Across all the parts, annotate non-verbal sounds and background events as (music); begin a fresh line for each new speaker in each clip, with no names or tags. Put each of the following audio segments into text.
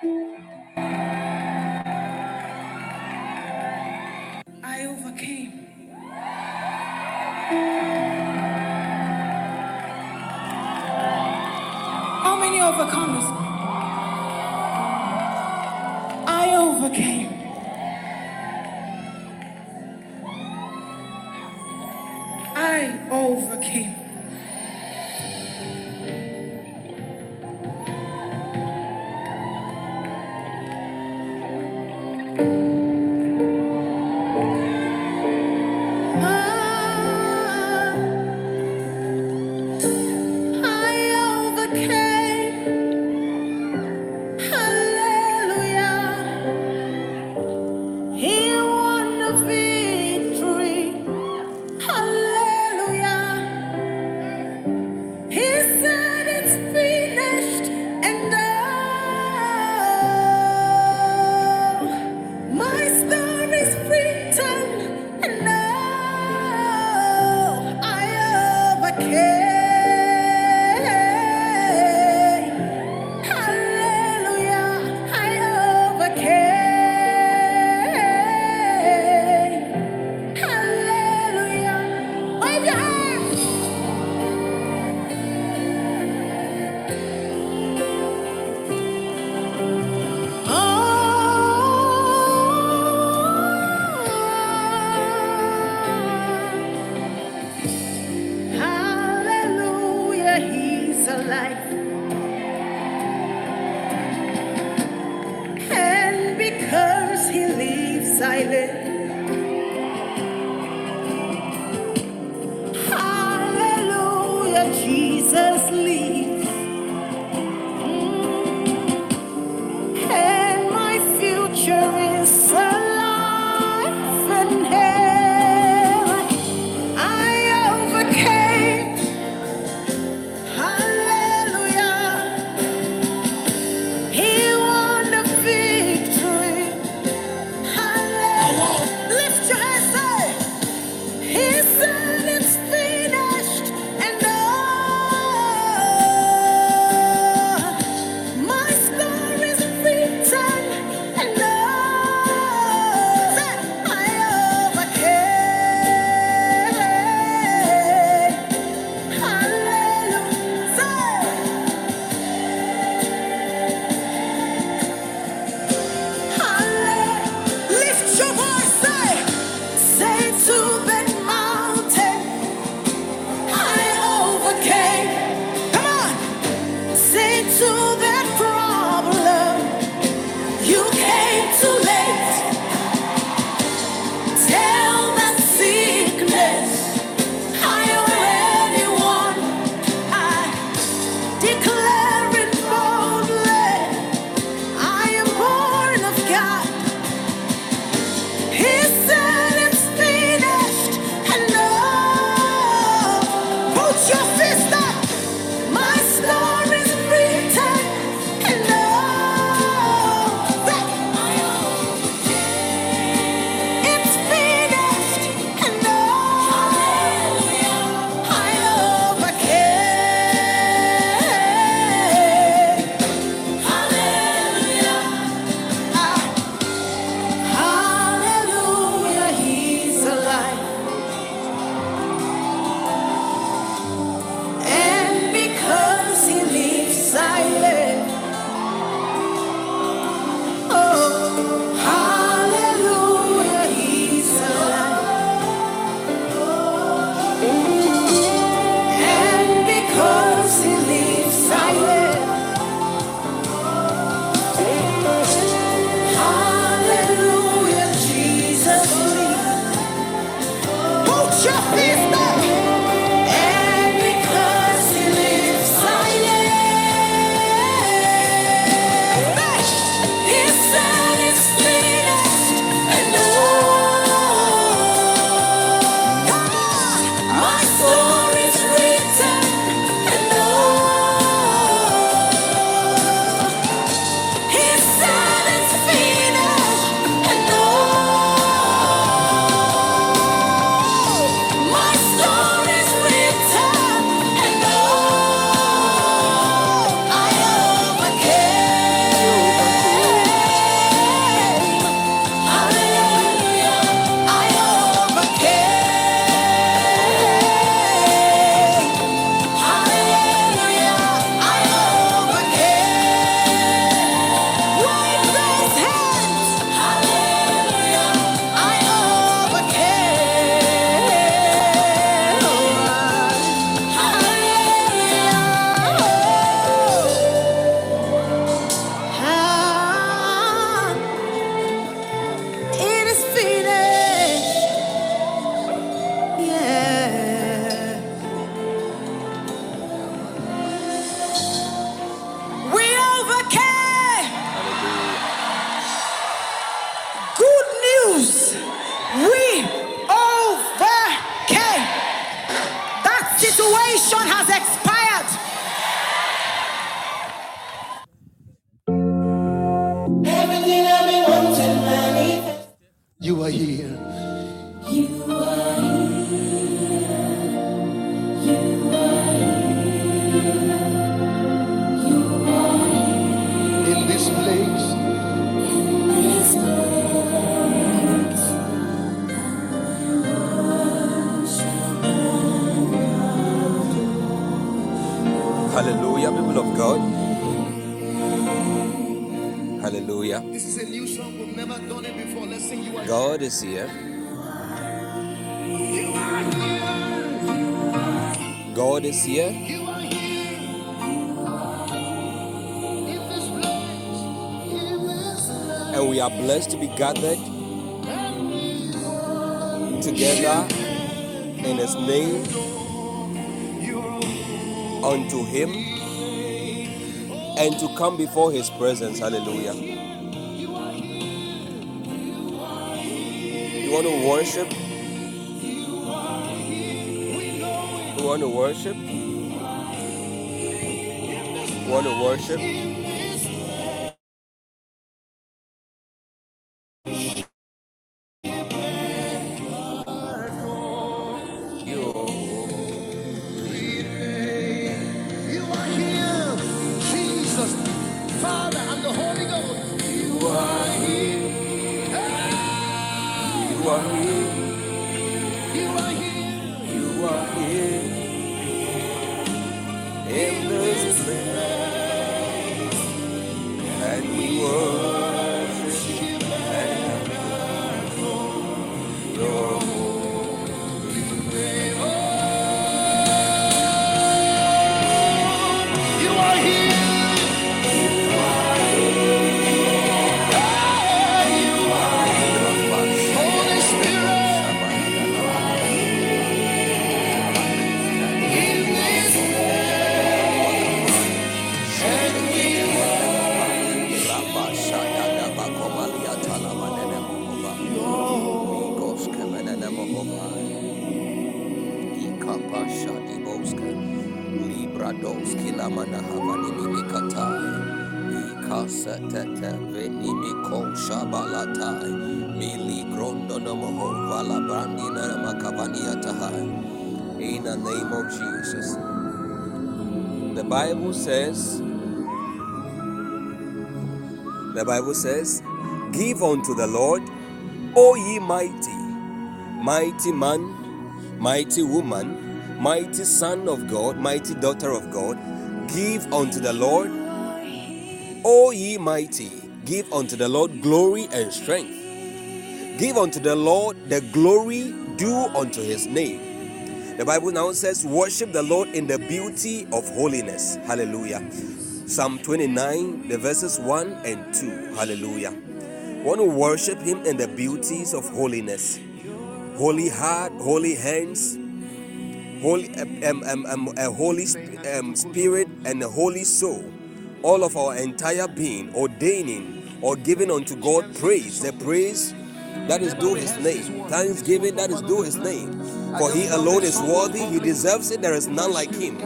I overcame. How many overcomers? I overcame. Come before
His presence. Hallelujah. Bible says, Give unto the Lord, O ye mighty, mighty man, mighty woman, mighty son of God, mighty daughter of God, give unto the Lord, O ye mighty, give unto the Lord glory and strength. Give unto the Lord the glory due unto his name. The Bible now says, Worship the Lord in the beauty of holiness. Hallelujah. Psalm 29, the verses 1 and 2. Hallelujah. Want to worship Him in the beauties of holiness. Holy heart, holy hands, holy, um, um, um, a holy um, spirit, and a holy soul. All of our entire being ordaining or giving unto God praise. The praise that is due his name. Thanksgiving that is due his name. For he alone is worthy, he deserves it, there is none like him.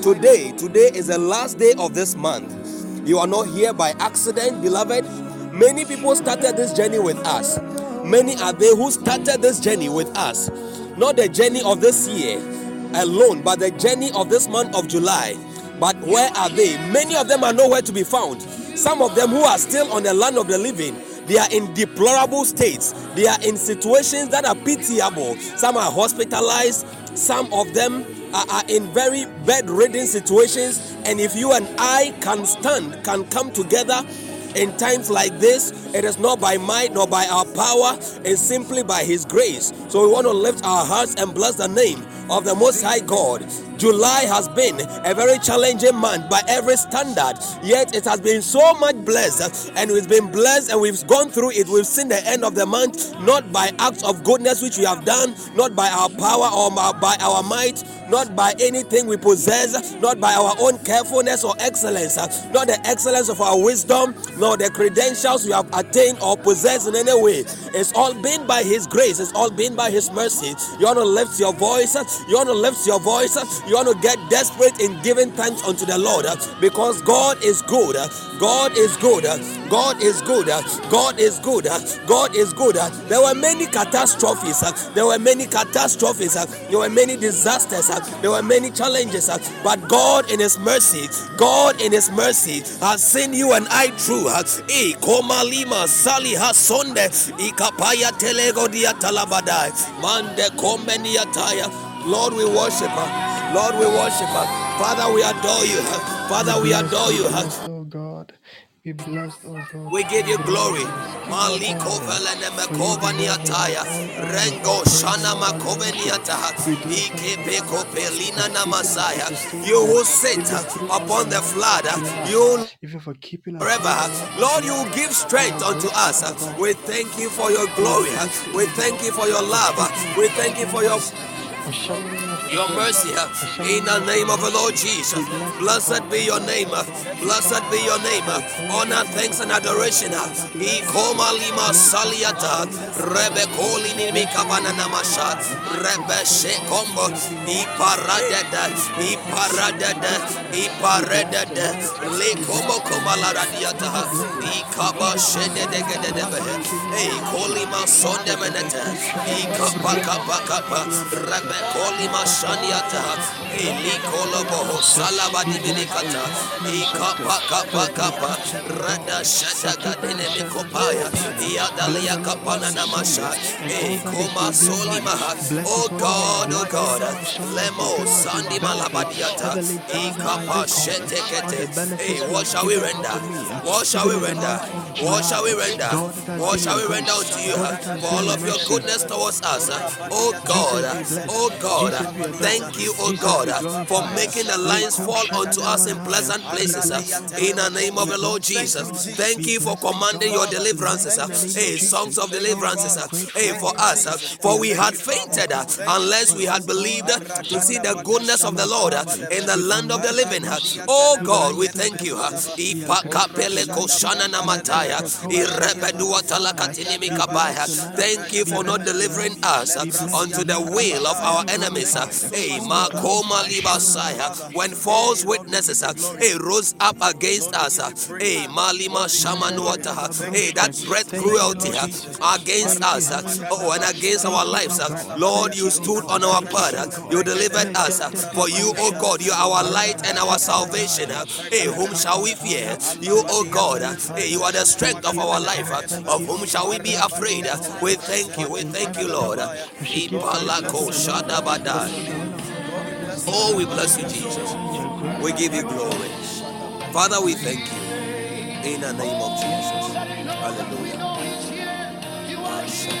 Today, today is the last day of this month. You are not here by accident, beloved. Many people started this journey with us. Many are they who started this journey with us. Not the journey of this year alone, but the journey of this month of July. But where are they? Many of them are nowhere to be found. Some of them who are still on the land of the living, they are in deplorable states. They are in situations that are pitiable. Some are hospitalized. Some of them are, are in very bedridden situations. And if you and I can stand, can come together in times like this, it is not by might nor by our power, it's simply by His grace. So we want to lift our hearts and bless the name of the Most High God. July has been a very challenging month by every standard, yet it has been so much blessed, and we've been blessed and we've gone through it. We've seen the end of the month, not by acts of goodness which we have done, not by our power or by our might, not by anything we possess, not by our own carefulness or excellence, not the excellence of our wisdom, nor the credentials we have attained or possessed in any way. It's all been by His grace, it's all been by His mercy. You want to lift your voice, you want to lift your voice, You want to get desperate in giving thanks unto the Lord uh, because God is good. Uh, God is good. Uh, God is good. God is good. God is good. There were many catastrophes. There were many catastrophes. There were many disasters. There were many challenges. But God, in His mercy, God, in His mercy, has seen you and I through. E koma lima sali ha sonde ikapaya telego talabadai mande kombeni ataya. Lord, we worship. Uh, Lord, we worship. Uh, Father, we adore you. Father, we adore you.
Oh God, be blessed, oh God.
we give you glory. Maliko velene mekova niataya. Rengo shana makove niataha. Ike peko pelina
for
na
keeping us,
masaya.
for sustaining
You who sit upon
the
flood, you
even for keeping us through
forever. Lord, you give strength unto us. We thank you for your glory. We thank you for your love. We thank you for your your mercy uh, in the name of the Lord. Jesus.
Blessed,
be your name. uh, Blessed be your name. uh, Honor, thanks, and adoration. Ikoma lima saliata. Rebe koli ni mikavana namasha. Rebe shekombo. Iparadeda. Iparadeda. Iparadeda. Lekomo koma la radiata. Ikaba shede de gede de behe. Hey, koli ma sonde menete. Ikapa kapa kapa. Rebe koli ma shaniata. Hey, likolo boho salaba di minikata. Ikapa kapa kapa. Rada shada gadene mikopaya. Iadalia kapana soli maha. Oh. God, oh God. Lemo sandi malabadiata. Ikapa
recall all
Hey, what shall we render? What shall we render? What shall we render? What shall we render unto you for all of your goodness towards us? Oh God, oh God,
Jesus be adored.
thank you, oh
Jesus
God, for making the lines
Leko
fall onto us in pleasant places. uh,
bless you,
In the name of the Lord Jesus, thank you for commanding your deliverances.
bless you
uh,
in the name of
Hey, songs of deliverances.
are
uh, Hey, for us, for we had fainted unless we had believed to see the goodness of the Lord in the land of the living. Oh God, we thank you.
benefit. We are grateful
Ipakapele
tonight.
koshana namataya.
Maleko Shadadamataya.
Irebeduatalakatini
Be blessed
mikabaya.
tonight.
Thank you for not delivering us
Be blessed
unto the will of our enemies. Hey, Makoma Libasaya. When false witnesses uh, hey, rose up against us. uh, Hey, Malima Shamanuata. uh, Hey, that breath cruelty uh, against us. Uh, oh, and against our lives. Uh, Lord, you stood on our
Thank you,
part.
God.
You delivered us. For you, oh God, you are our light and our salvation. Hey, whom shall we fear? You, oh God, hey, you are the strength of our life. Of whom shall we be afraid? We thank you. We thank you, Lord.
everything we should give thanks
Ipalako
the
Oh, we bless you. Jesus.
We
give you glory. Father, we thank you in the name of Jesus. Hallelujah. You, Jesus.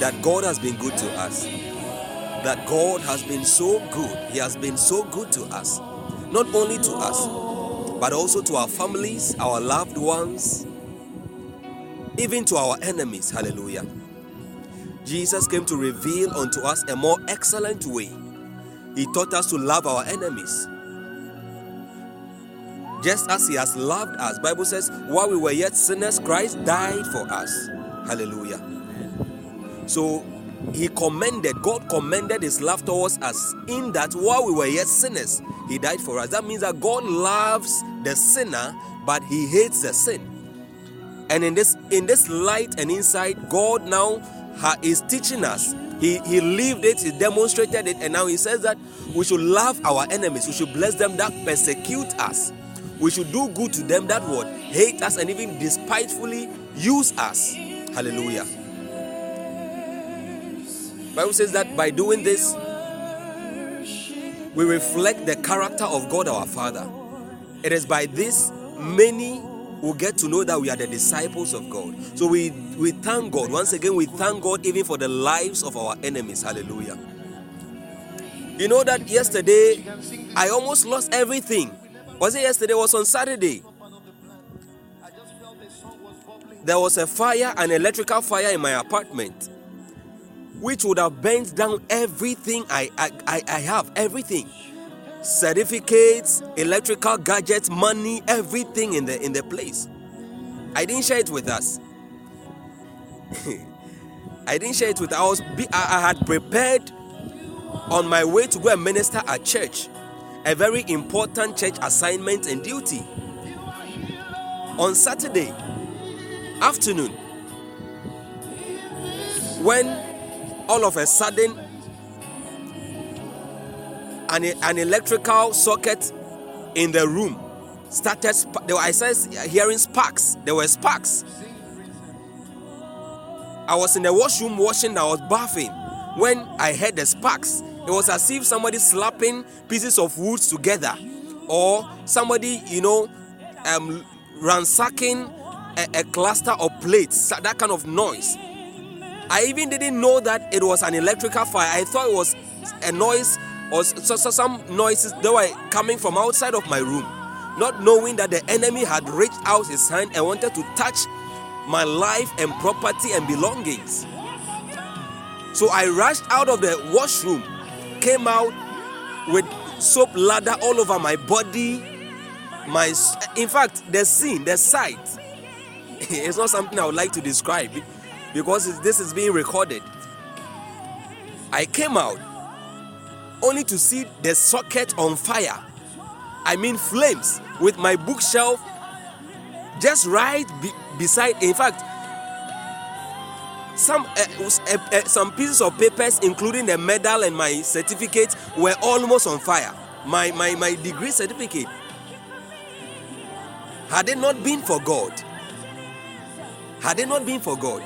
that God has been good to us? That God has been so good. He has been so good to us. Not only to us, but also to our families, our loved ones, even to our enemies. Hallelujah. Jesus came to reveal unto us a more excellent way. He taught us to love our enemies. Just as he has loved us. Bible says, while we were yet sinners, Christ died for us. Hallelujah. So he commended, God commended his love towards us in that while we were yet sinners, he died for us. That means that God loves the sinner, but he hates the sin. And in this in this light and insight, God now ha- is teaching us. He he lived it, he demonstrated it, and now he says that we should love our enemies, we should bless them that persecute us. We should do good to them that would hate us and even despitefully use us. Hallelujah. Bible says that by doing this, we reflect the character of God our Father. It is by this many will get to know that we are the disciples of God. So we we thank God. Once again, we thank God even for the lives of our enemies. Hallelujah. You know that yesterday I almost lost everything. Was it yesterday? It was on Saturday. There was a fire, an electrical fire in my apartment, which would have bent down everything I, I, I, have, everything. Certificates, electrical gadgets, money, everything in the in the place. I didn't share it with us. (laughs) I didn't share it with us. I had prepared on my way to go and minister at church, a very important church assignment and duty. On Saturday afternoon, when all of a sudden an, an electrical socket in the room started, were, I started hearing sparks. There were sparks. I was in the washroom washing, I was bathing when I heard the sparks. It was as if somebody slapping pieces of wood together, or somebody, you know, um, ransacking a, a cluster of plates, that kind of noise. I even didn't know that it was an electrical fire. I thought it was a noise or so, so some noises that were coming from outside of my room, not knowing that the enemy had reached out his hand and wanted to touch my life and property and belongings. So I rushed out of the washroom, came out with soap ladder all over my body. My, in fact, the scene, the sight, (laughs) it's not something I would like to describe because this is being recorded. I came out only to see the socket on fire. I mean, flames with my bookshelf just right be- beside. In fact, some uh, uh, uh, some pieces of papers, including the medal and my certificate, were almost on fire. My my my degree certificate. Had it not been for God, had it not been for God,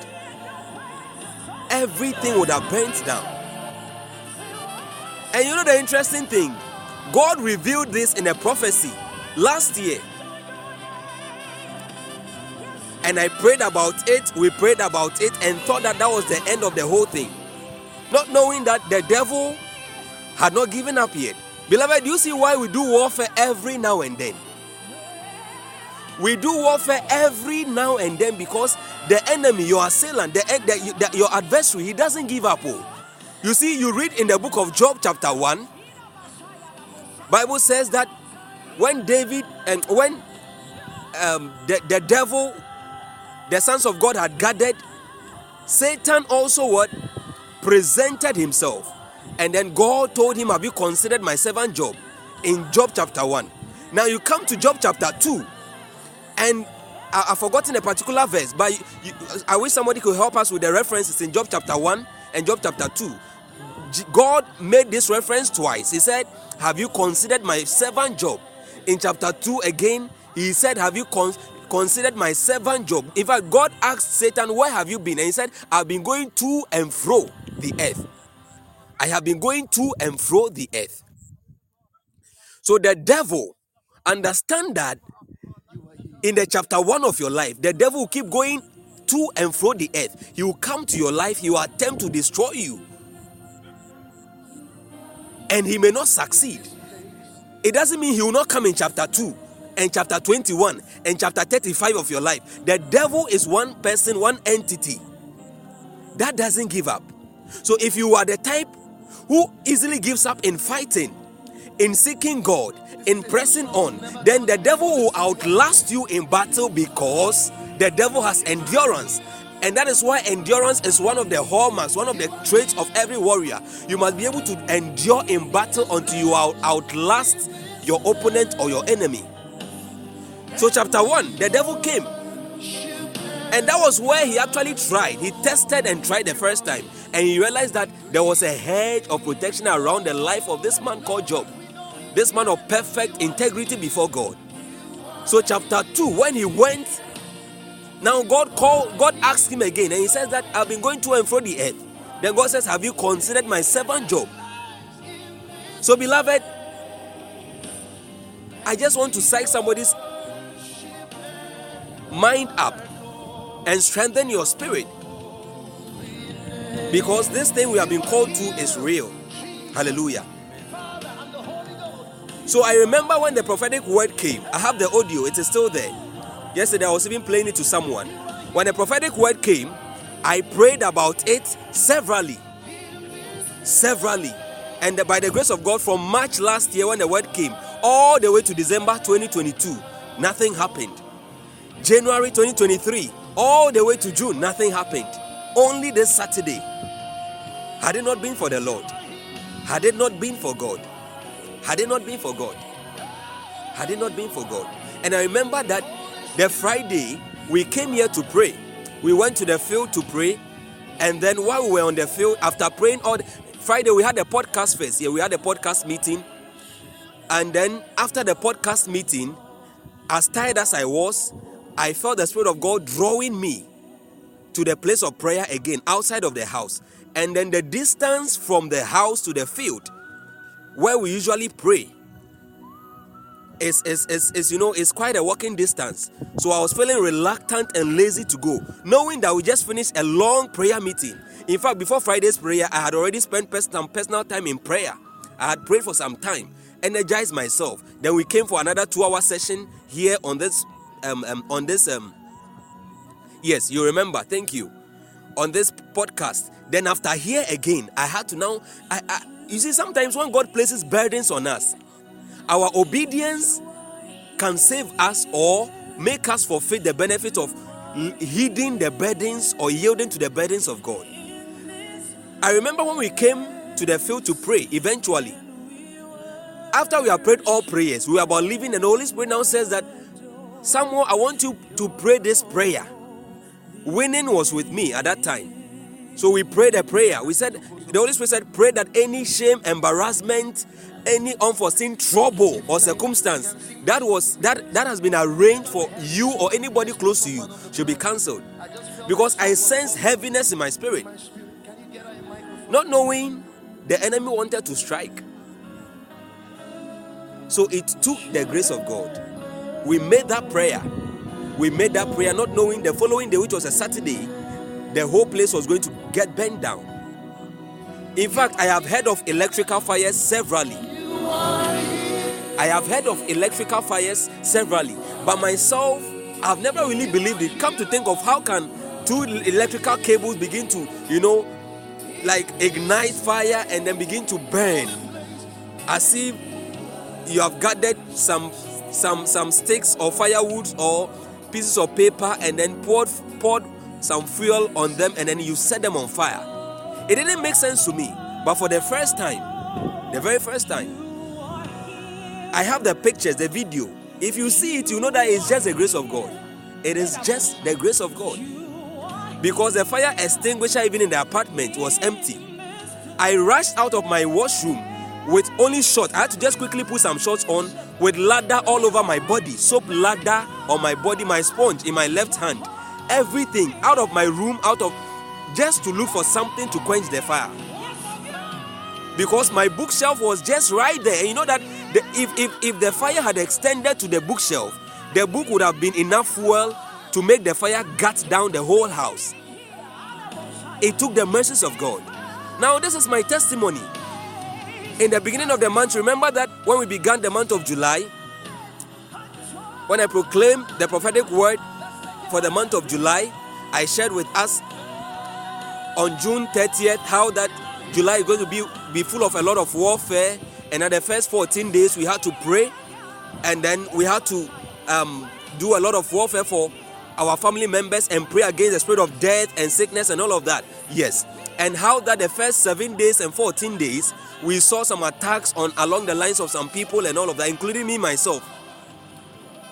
everything would have burnt down. And you know the interesting thing? God revealed this in a prophecy last year. And I prayed about it, we prayed about it, and thought that that was the end of the whole thing. Not knowing that the devil had not given up yet. Beloved, do you see why we do warfare every now and then? We do warfare every now and then because the enemy, your assailant, the, the, the, your adversary, he doesn't give up. Oh. You see, you read in the book of Job, chapter 1, Bible says that when David and when um, the, the devil, the sons of God had gathered, Satan also what? Presented himself. And then God told him, Have you considered my servant Job? In Job chapter 1. Now you come to Job chapter 2, and I, have forgotten a particular verse, but you, you, I wish somebody could help us with the references in Job chapter 1 and Job chapter 2. God made this reference twice. He said, Have you considered my servant Job? In chapter 2 again, he said, Have you con- considered my servant Job? In fact, God asked Satan, Where have you been? And he said, I've been going to and fro the earth. I have been going to and fro the earth. So the devil, understand that in the chapter 1 of your life, the devil will keep going to and fro the earth. He will come to your life, he will attempt to destroy you and he may not succeed. It doesn't mean he will not come in chapter 2 and chapter 21 and chapter 35 of your life. The devil is one person, one entity that doesn't give up. So if you are the type who easily gives up in fighting, in seeking God, in pressing on, then the devil will outlast you in battle because the devil has endurance and that is why endurance is one of the hallmarks, one of the traits of every warrior. You must be able to endure in battle until you out- outlast your opponent or your enemy. So, chapter 1, the devil came And that was where he actually tried. He tested and tried the first time. And he realized that there was a hedge of protection around the life of this man called Job. This man of perfect integrity before God. So, chapter 2, when he went, now God called, God asked him again, and he says that I've been going to and fro the earth. Then God says, Have you considered my servant Job? So, beloved, I just want to psych somebody's mind up and strengthen your spirit because this thing we have been called to is real. Hallelujah. So I remember when the prophetic word came, I have the audio, it is still there. Yesterday I was even playing it to someone. When the prophetic word came, I prayed about it severally. Severally. And by the grace of God, from March last year when the word came, all the way to December 2022, nothing happened. January 2023, all the way to June, nothing happened. Only this Saturday. Had it not been for the Lord, had it not been for God, had it not been for God, had it not been for God. And I remember that the Friday we came here to pray. We went to the field to pray. And then while we were on the field, after praying all the, Friday, we had a podcast first. Yeah, we had a podcast meeting. And then after the podcast meeting, as tired as I was, I felt the Spirit of God drawing me to the place of prayer again outside of the house. And then the distance from the house to the field where we usually pray is, is, is, is you know is quite a walking distance. So I was feeling reluctant and lazy to go, knowing that we just finished a long prayer meeting. In fact, before Friday's prayer, I had already spent some personal time in prayer. I had prayed for some time, energized myself. Then we came for another two-hour session here on this um, um on this um yes you remember thank you on this podcast then after here again i had to now I, I you see sometimes when god places burdens on us our obedience can save us or make us forfeit the benefit of heeding the burdens or yielding to the burdens of god i remember when we came to the field to pray eventually after we have prayed all prayers we were about leaving and the holy spirit now says that Someone, I want you to pray this prayer. Winning was with me at that time. So we prayed a prayer. We said, the Holy Spirit said, pray that any shame, embarrassment, any unforeseen trouble or circumstance that was that that has been arranged for you or anybody close to you should be cancelled. Because I sense heaviness in my spirit. Not knowing the enemy wanted to strike. So it took the grace of God we made that prayer. We made that prayer not knowing the following day, which was a Saturday, the whole place was going to get bent down. In fact, I have heard of electrical fires severally. I have heard of electrical fires severally, but myself, I've never really believed it. Come to think of how can two electrical cables begin to, you know, like ignite fire and then begin to burn as if you have gathered some some some sticks or firewood or pieces of paper and then poured poured some fuel on them and then you set them on fire. It didn't make sense to me, but for the first time, the very first time, I have the pictures, the video. If you see it, you know that it's just the grace of God. It is just the grace of God. Because the fire extinguisher, even in the apartment, was empty. I rushed out of my washroom with only shorts. I had to just quickly put some shorts on with ladder all over my body, soap ladder on my body, my sponge in my left hand, everything out of my room, out of just to look for something to quench the fire. Because my bookshelf was just right there. And you know that the, if, if, if the fire had extended to the bookshelf, the book would have been enough fuel to make the fire gut down the whole house. It took the mercies of God. Now, this is my testimony in the beginning of the month, remember that when we began the month of July, when I proclaimed the prophetic word for the month of July, I shared with us on June 30th how that July is going to be, be full of a lot of warfare. And at the first 14 days, we had to pray and then we had to um, do a lot of warfare for our family members and pray against the spirit of death and sickness and all of that. Yes. And how that the first seven days and 14 days, we saw some attacks on along the lines of some people and all of that, including me myself.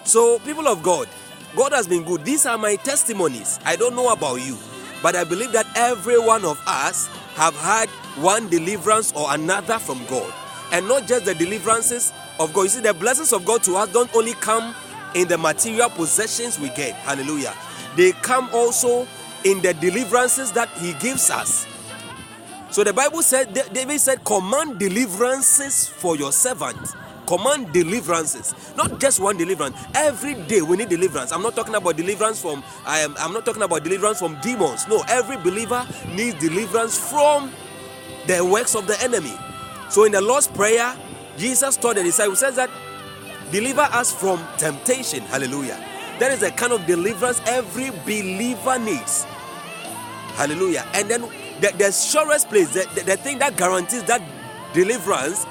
So, people of God, God has been good. These are my testimonies. I don't know about you, but I believe that every one of us have had one deliverance or another from God. And not just the deliverances of God. You see, the blessings of God to us don't only come in the material possessions we get. Hallelujah. They come also in the deliverances that He gives us. So the Bible said, David said, Command deliverances for your servant. Command deliverances, not just one deliverance. Every day we need deliverance. I'm not talking about deliverance from I am I'm not talking about deliverance from demons. No, every believer needs deliverance from the works of the enemy. So in the Lord's Prayer, Jesus taught the disciples says that deliver us from temptation. Hallelujah. That is the kind of deliverance every believer needs. Hallelujah. And then the, the surest place, the, the, the thing that guarantees that deliverance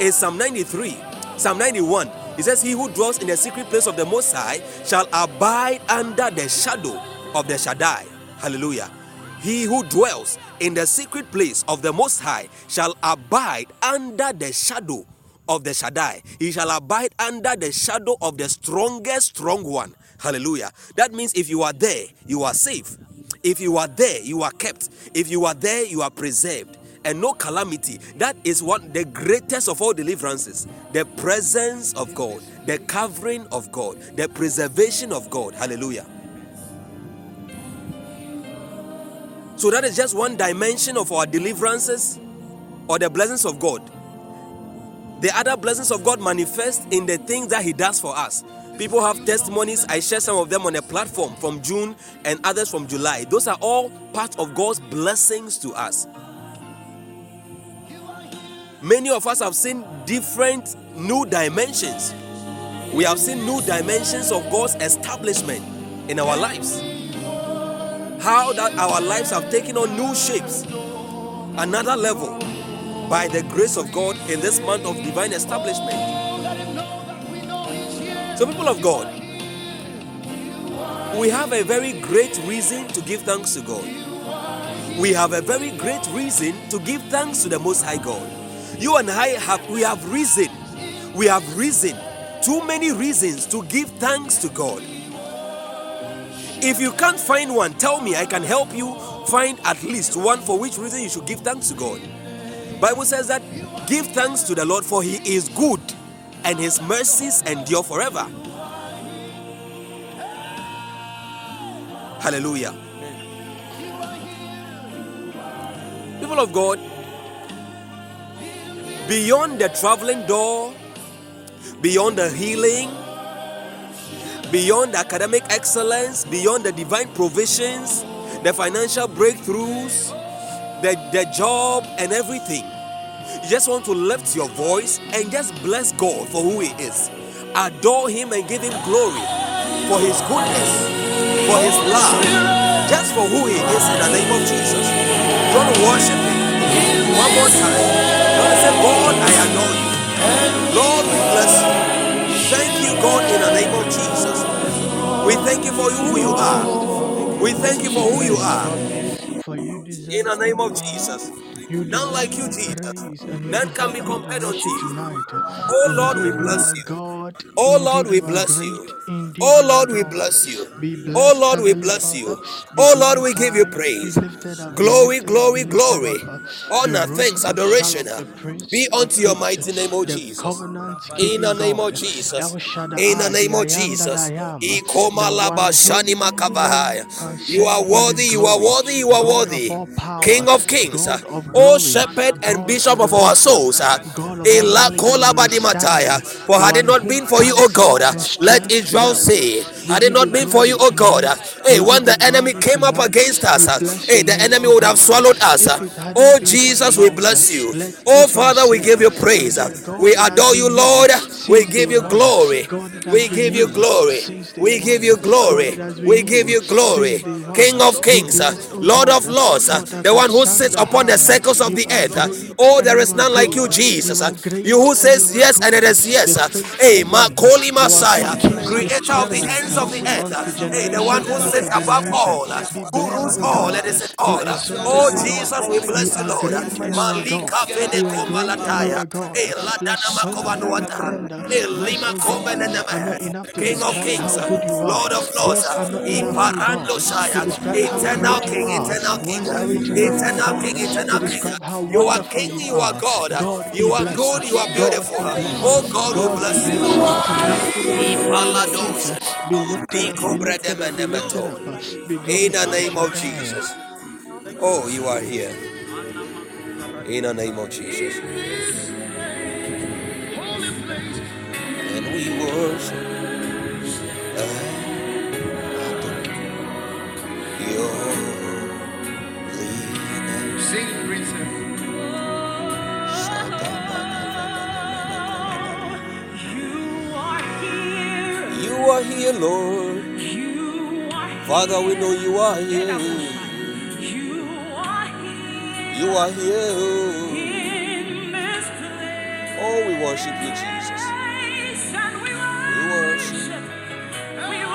is Psalm 93. Psalm 91. It says, He who dwells in the secret place of the Most High shall abide under the shadow of the Shaddai. Hallelujah. He who dwells in the secret place of the Most High shall abide under the shadow of the Shaddai. He shall abide under the shadow of the strongest strong one. Hallelujah. That means if you are there, you are safe. If you are there, you are kept. If you are there, you are preserved. And no calamity. That is what the greatest of all deliverances the presence of God, the covering of God, the preservation of God. Hallelujah. So, that is just one dimension of our deliverances or the blessings of God. The other blessings of God manifest in the things that He does for us. People have testimonies. I share some of them on a platform from June and others from July. Those are all part of God's blessings to us. Many of us have seen different new dimensions. We have seen new dimensions of God's establishment in our lives. How that our lives have taken on new shapes, another level, by the grace of God in this month of divine establishment. So, people of God, we have a very great reason to give thanks to God. We have a very great reason to give thanks to the Most High God. You and I have we have reason. We have reason. Too many reasons to give thanks to God. If you can't find one, tell me. I can help you find at least one for which reason you should give thanks to God. Bible says that give thanks to the Lord for he is good and his mercies endure forever. Hallelujah. People of God, beyond the traveling door, beyond the healing, beyond the academic excellence, beyond the divine provisions, the financial breakthroughs, the, the job, and everything you just want to lift your voice and just bless God for who He is. Adore Him and give Him glory for His goodness, for His love, just for who He is in the name of Jesus. You worship Him one more time. You want say, God, I adore you. Lord, we bless you. Thank you, God, in the name of Jesus. We thank you for who you are. We thank you for who you are. In the name of Jesus. None like you, Jesus. None can be compared unto you. Oh Lord, we bless you. Oh Lord, we bless you. Oh Lord, we bless you. Oh Lord, we bless you. Oh Lord, we give you praise. Glory, glory, glory. Honor, thanks, adoration be unto your mighty name, oh O Jesus. In the name of Jesus. In the name of Jesus. You are worthy, you are worthy, you are worthy. King of kings. O shepherd and bishop of our souls. uh, For had it not been for you, O God, uh, let Israel say, had it not been for you, O God, hey, when the enemy came up against us, hey, the enemy would have swallowed us. Oh Jesus, we bless you. Oh Father, we give you praise. We adore you, Lord. We give you glory. We give you glory. We give you glory. We give you glory. King of kings, Lord of lords, the one who sits upon the circles of the earth. Oh, there is none like you, Jesus. You who says yes and it is yes. Hey, Makoli Messiah, creator of the ends
of the earth. Hey, the one who sits above all, who rules all and is in all. Oh Jesus, we bless you, Lord. Malika vene komalataya. Eh, hey, ladana makovanuata. Hey, eh, lima koveneneme. King of kings, Lord of lords. Iparando shaya. Eternal king, eternal king. Eternal king, eternal king. You are king, you are God. You are good, you are beautiful. Oh God, we bless you. Ipalados. In the name of Jesus. Oh, you are here. In the name of Jesus. And we worship your.
Sing,
You are here, Lord. Father, we know you are here. You are here. Oh, oh we worship you, Jesus. We worship your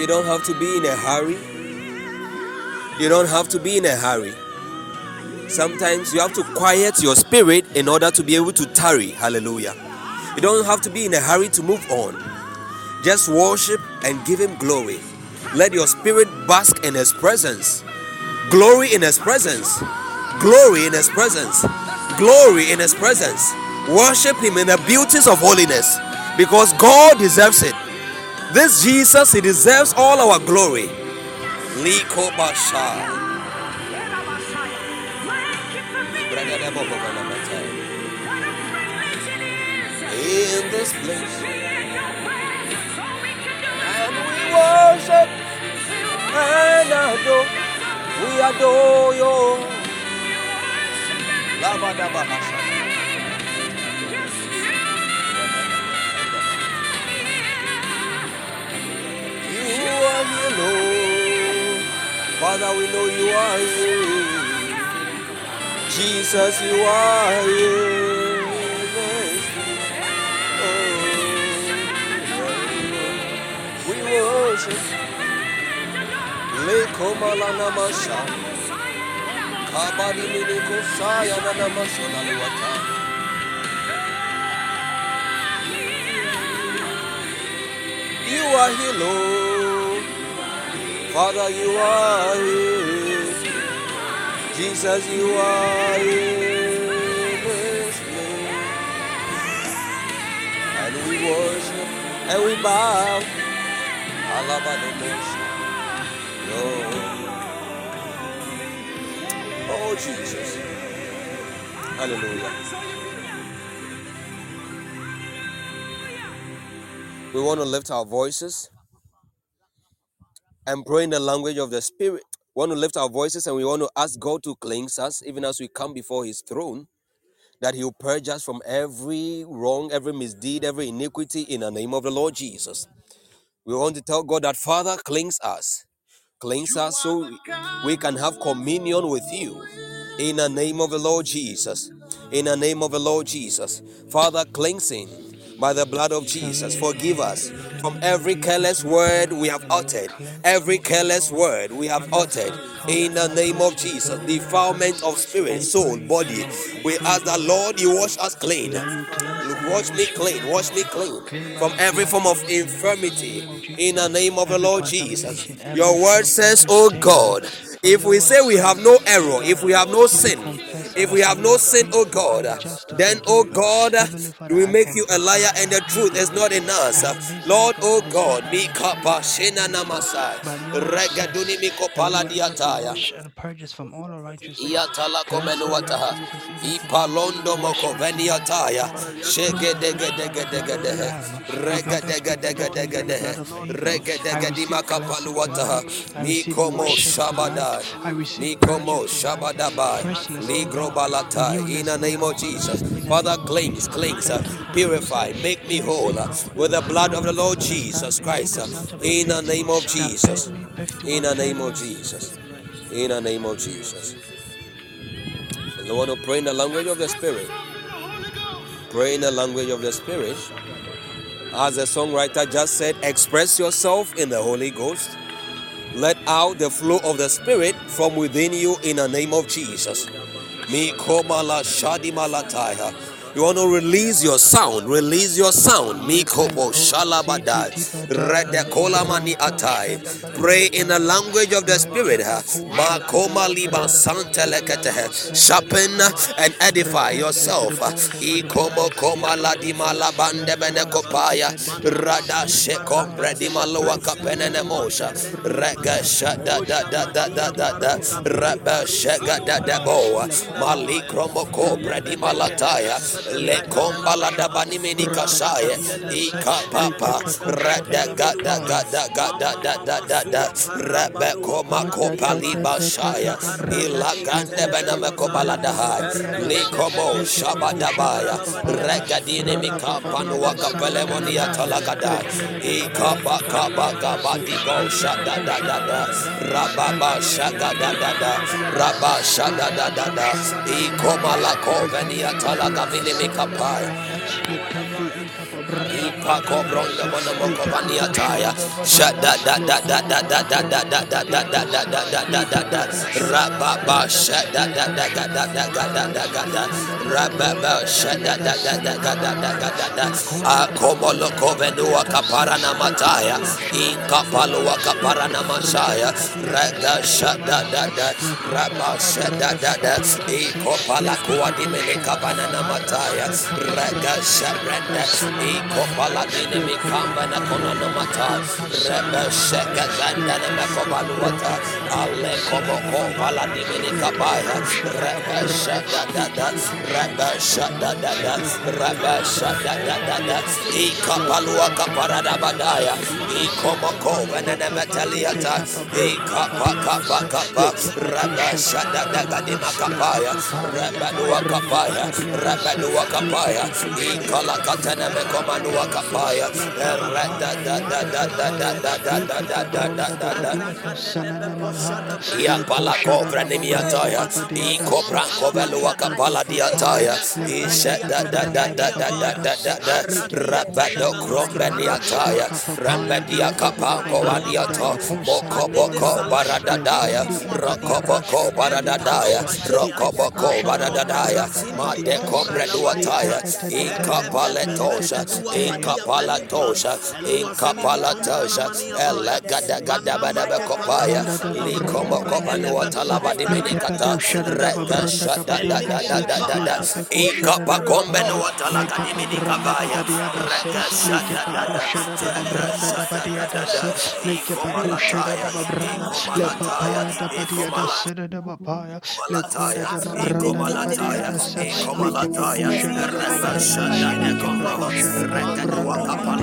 You don't have to be in a hurry. You don't have to be in a hurry. Sometimes you have to quiet your spirit in order to be able to tarry. Hallelujah. You don't have to be in a hurry to move on. Just worship and give Him glory. Let your spirit bask in His presence. Glory in His presence. Glory in His presence. Glory in His presence. Worship Him in the beauties of holiness because God deserves it. This Jesus, He deserves all our glory. In this place. And we worship and adore. We adore you. Labadabahasha. You are here, Lord. Father, we know you are here. Jesus, you are here. Oh, we worship. Lekomalana masha. Kabadi miniko saya nana masona lewata. You are here, Lord. Father, you are here. Jesus, you are here. This place. And we worship and we bow. Alabadobosha. Oh. oh, Jesus. Hallelujah. We want to lift our voices and pray in the language of the Spirit. We want to lift our voices and we want to ask God to cleanse us, even as we come before His throne, that He will purge us from every wrong, every misdeed, every iniquity in the name of the Lord Jesus. We want to tell God that, Father, cleanse us. Cleanse us so we can have communion with you. In the name of the Lord Jesus. In the name of the Lord Jesus. Father, cleansing by the blood of Jesus. Forgive us from every careless word we have uttered. Every careless word we have uttered. In the name of Jesus. Defilement of spirit, soul, body. We ask the Lord, you wash us clean. You wash me clean. Wash me clean from every form of infirmity. In the name of the Lord Jesus. Your word says, Oh God, if we say we have no error, if we have no sin, if we have no sin, oh God, then, oh God, we make you a liar and the truth is not in us. Lord, oh God, mi kapa shena namasa, regaduni mi kopala diataya.
and purge us from all unrighteousness.
Iatala komenuataha. Ipalondo mokoveniataya. Shege dege dege dege dehe. Rege dege dege dege dehe. Rege dege dimaka paluataha. Nikomo shabadai. Nikomo shabadabai. Ligro balatai. In the name of Jesus. Father, cleanse, cleanse, uh, purify, make me whole uh, with the blood of the Lord Jesus Christ. uh, In the name of Jesus. In the name of Jesus. In the name of Jesus. You want to pray in the language of the Spirit. Pray in the language of the Spirit. As the songwriter just said, express yourself in the Holy Ghost. Let out the flow of the Spirit from within you in the name of Jesus. Mi komala shadi malataya. You want to release your sound. Release your sound. Mikobo shalabadai. Redekola mani atai. Pray in the language of the spirit. Makoma liba santelekete. Sharpen and edify yourself. Ikomo koma ladima labande benekopaya. Rada shekom bredima loa kapene nemosha. Rega shada da da da da da da. Reba shega da da boa. Malikromo ko bredima lataya le komba la da bani meni kasaye i ka papa ra da ga da ga da ga da da da da da. Ra be koma kopa li basaya i la gande bana me kopa la da hai li kobo shaba da baya ra ga dine mi ka panu wa ka pele moni atala ga da i ka ba ka ba ga ba di go sha da da da da. Ra ba ba sha ga da da da. Ra ba sha da da da da. I koma la ko veni atala ga vile me capaz. Ipako bronda mono moko bania taya shada da da da da da da da da da da da da da da da da da rababa shada da da da da da da da da da da rababa shada da da da da da da da da da akomolo kovenua kapara na mataya inkapalo kapara na masaya rega shada da da raba shada da da ikopala kuwa dimene kabana na mataya rega shada ikopala Aladini mikamba na kona no mata Rebe Ale kobo kabaya Rebe da da Rebe sheke da da Rebe da da Ika kapara da badaya Iko moko ne ne metaliata Ika pa ka pa Rebe da da di Rebe dua kapaya Rebe dua kapaya Ika la katene mekoba da ya pala kovra ni miataya i kopra kovelua kapala diataya i sheda da da da da da da da da da, rabado krombe niataya rambedia kapango wadiato boko boko baradadaya roko boko baradadaya roko boko baradadaya made kombre duataya i kapale tosha. In kapala tosha in kapala tosha ele gada gada bada kopaya li komo mini kata da da da da da da kapa kombe mini kabaya da da da da
waka pala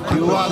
You are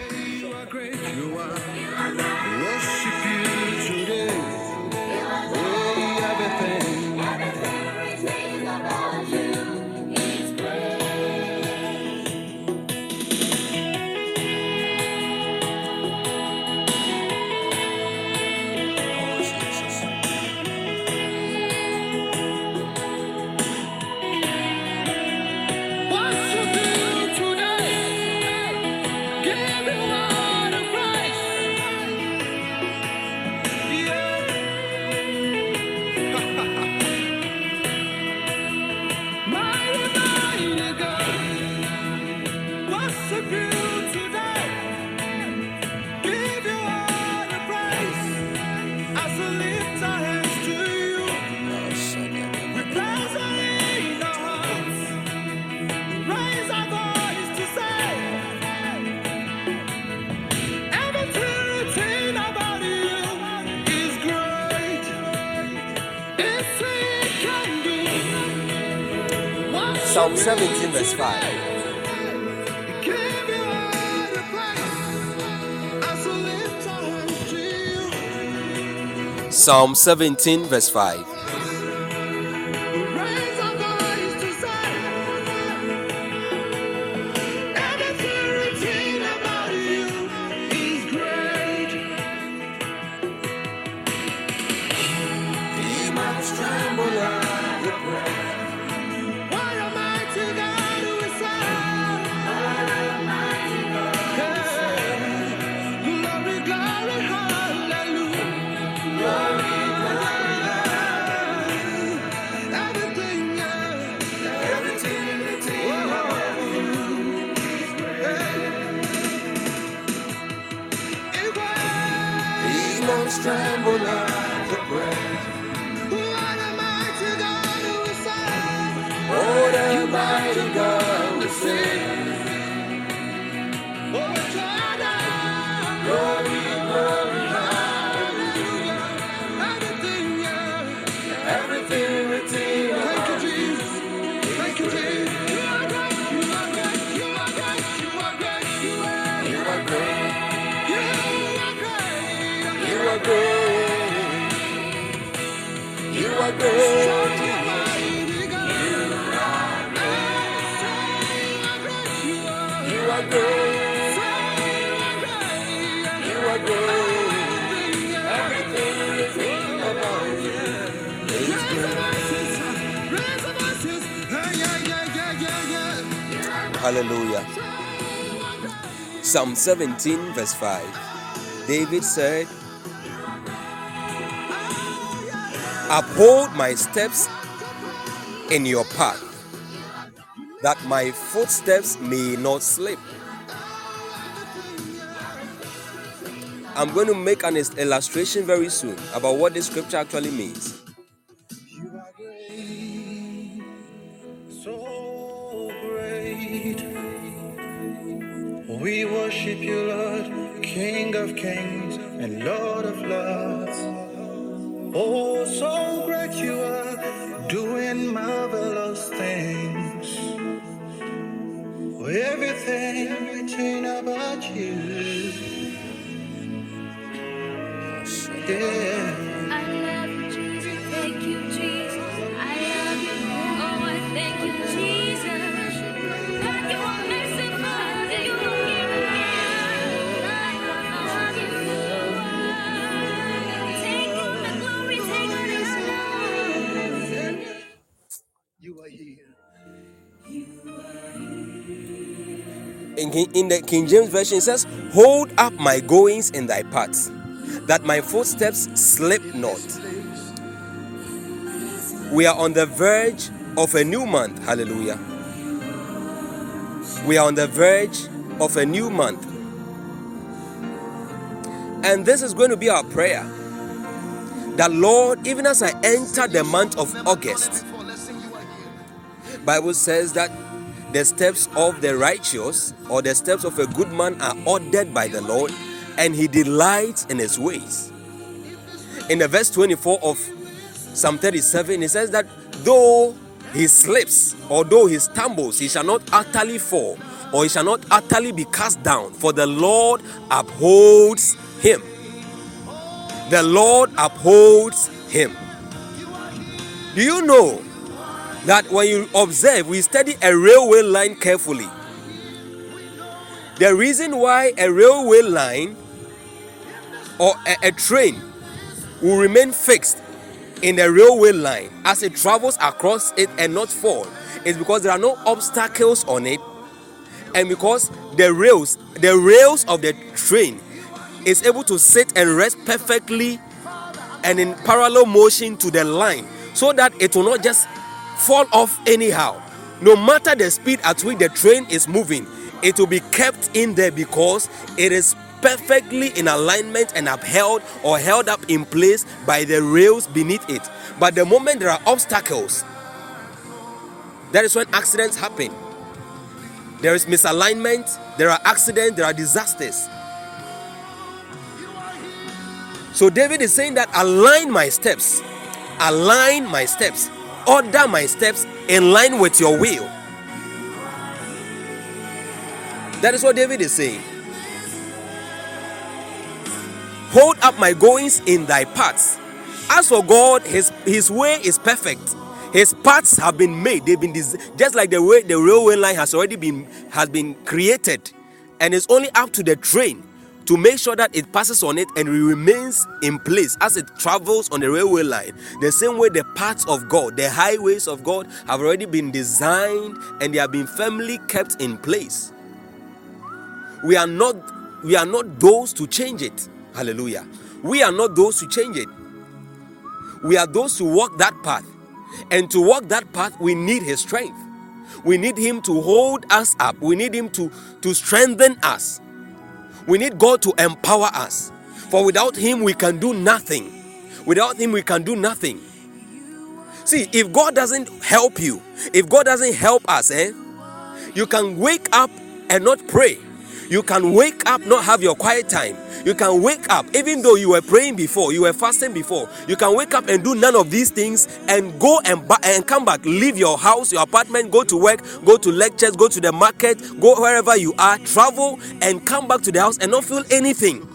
Psalm 17, verse 5. Psalm 17, verse 5. Psalm 17, verse 5, David said, Uphold my steps in your path, that my footsteps may not slip. I'm going to make an illustration very soon about what this scripture actually means.
In the King James Version, it says, Hold up my goings in thy paths, that my footsteps slip not. We are on the verge of a new month. Hallelujah. We are on the verge of a new month. And this is going to be our prayer. That Lord, even as I enter the month of August, Bible says that the steps of the righteous or the steps of a good man are ordered by the Lord, and he delights in his ways. In the verse 24 of Psalm 37, it says that though he slips or though he stumbles, he shall not utterly fall or he shall not utterly be cast down, for the Lord upholds him. The Lord upholds him. Do you know that when you observe, we study a railway line carefully? The reason why a railway line or a, a train will remain fixed in the railway line as it travels across it and not fall is because there are no obstacles on it and because the rails the rails of the train is able to sit and rest perfectly and in parallel motion to the line so that it will not just fall off anyhow. No matter the speed at which the train is moving it will be kept in there because it is perfectly in alignment and upheld or held up in place by the rails beneath it. But the moment there are obstacles that is when accidents happen. There is misalignment, there are accidents, there are disasters. So David is saying that align my steps, align my steps, order my steps in line with your will. That is what David is saying. Hold up my goings in thy paths. As for God, his, his way is perfect. His paths have been made. They've been des- just like the way the railway line has already been has been created, and it's only up to the train to make sure that it passes on it and it remains in place as it travels on the railway line. The same way the paths of God, the highways of God, have already been designed and they have been firmly kept in place. We are not we are not those to change it. Hallelujah. We are not those to change it. We are those who walk that path. And to walk that path, we need His strength. We need Him to hold us up. We need Him to, to strengthen us. We need God to empower us. For without Him, we can do nothing. Without Him, we can do nothing. See, if God doesn't help you, if God doesn't help us, eh, you can wake up and not pray. You can wake up, not have your quiet time. You can wake up, even though you were praying before, you were fasting before. You can wake up and do none of these things and go and, ba- and come back. Leave your house, your apartment, go to work, go to lectures, go to the market, go wherever you are, travel and come back to the house and not feel anything.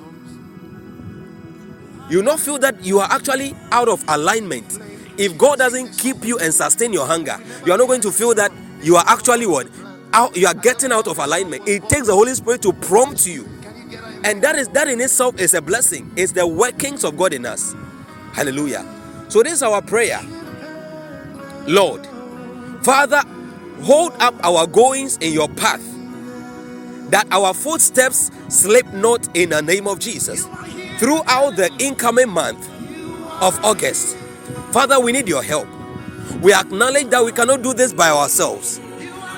You not feel that you are actually out of alignment. If God doesn't keep you and sustain your hunger, you are not going to feel that you are actually what? Out, you are getting out of alignment. It takes the Holy Spirit to prompt you. And that is that in itself is a blessing. It's the workings of God in us. Hallelujah. So this is our prayer. Lord, Father, hold up our goings in your path, that our footsteps slip not in the name of Jesus. Throughout the incoming month of August, Father, we need your help. We acknowledge that we cannot do this by ourselves.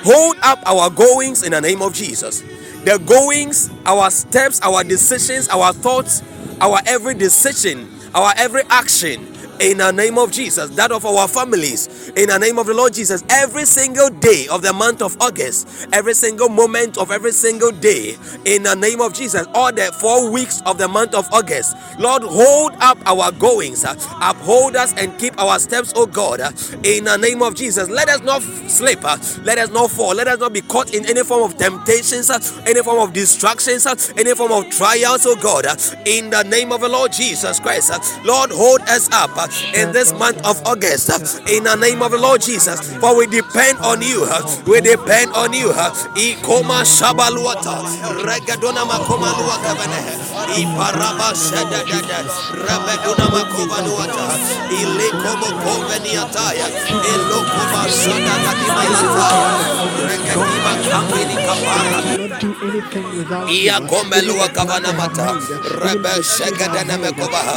Hold up our goings in the name of Jesus. The goings, our steps, our decisions, our thoughts, our every decision, our every action in the name of Jesus, that of our families, in the name of the Lord Jesus, every single day of the month of August, every single moment of every single day, in the name of Jesus, all the four weeks of the month of August, Lord, hold up our goings, uphold us and keep our steps, oh God, in the name of Jesus. Let us not slip, let us not fall, let us not be caught in any form of temptations, any form of distractions, any form of trials, oh God, in the name of the Lord Jesus Christ. Lord, hold us up in this month of August uh, in the name of the Lord Jesus. For we depend on you. Uh, we depend on you. Uh, Ikoma shabaluata regadona makoma luata venehe iparaba shadadada rabadona makoma luata ilekomo konveniataya elokoma shadadakimalataya regadima
kamini kapara
iakomelua kavanamata
rebe
shagadana
mekobaha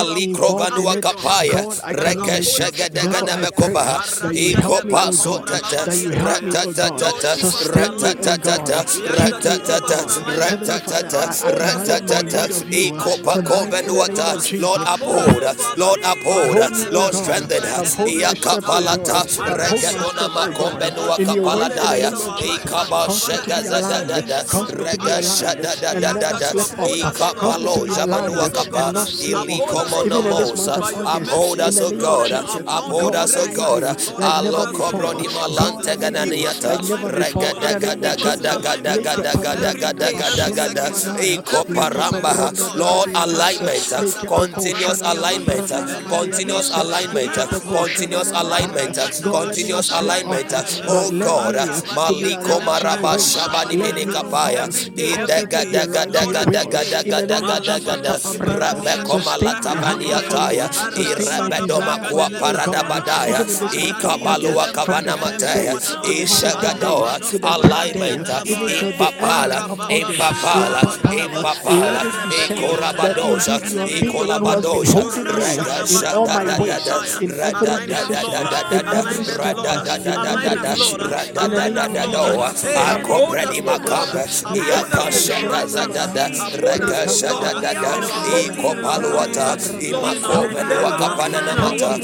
alikrovanua kapara
Kapaya, Rekeshagadagadabekova,
Ikopasotata, Ratatata, Ratatata,
Iko
pa Ratatata, Ikopakovenwata,
Lord uphold, Lord uphold, Lord strengthen,
Iakapalata, Rekadona Makovenua
Kapaladaya,
Ikabashagazadada, Rekashadadadada,
Ikapalo
Jabanuakapa,
Ilikomonomosa,
Hold
us, O God. Uphold us, O God. Alo
kobroni
malante gananiata.
Regada gada gada gada gada gada gada gada
gada. Iko paramba. Lord, alignment. Continuous alignment. Continuous alignment. Continuous alignment. Continuous alignment. Oh God. Maliko maraba shabani minikapaya. Ida
gada
gada
gada gada gada gada
gada.
Rabeko malata baniataya
irebedoma kuwa parada badaya ikabalua kavana ishagadoa alignment radadadadadoa ikopaluata
imakobeluaka Kapanana
Mata,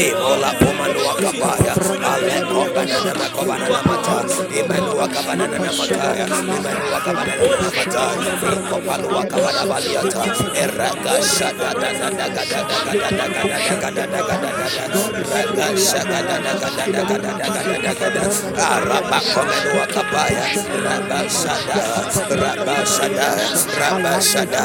Ebola,
Puma,
makaya aleko
banana
na kobana na mata
imelu
akabana na
makaya
imelu akabana na
mata
iko
palu
akabana
baliata
eraka
shaka
da da
da da da da da da da da da da da
da
da da
raka
shaka da da da da da da da da da
da da
shada
shada shada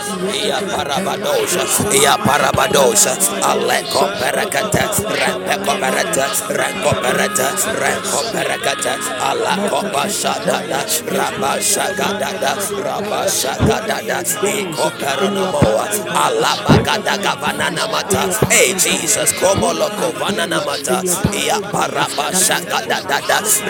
ya
parabadosha
ya
parabadosha
aleko
perakata
repeko perata reko
perata
reko
perakata ala kopa shadada
raba
shadada
raba shadada iko
peronomoa ala bagada
kavanana
mata hey Jesus komo
loko
vanana mata ya
paraba shadada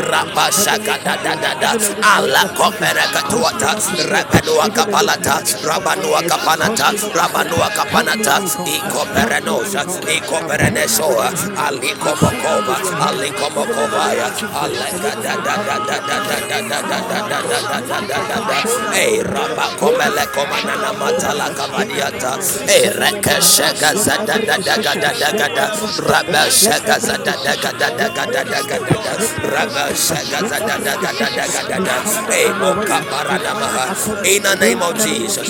raba shadada
ala
kopa perakata repedua
kapalata rabanua kapanata,
rabanoa
kapanata,
ikoperenosa, ikoperenesoa, alikomokova,
alikomokovaya,
alekadadadadadadadadadadadadadadadadada, in the name of Jesus,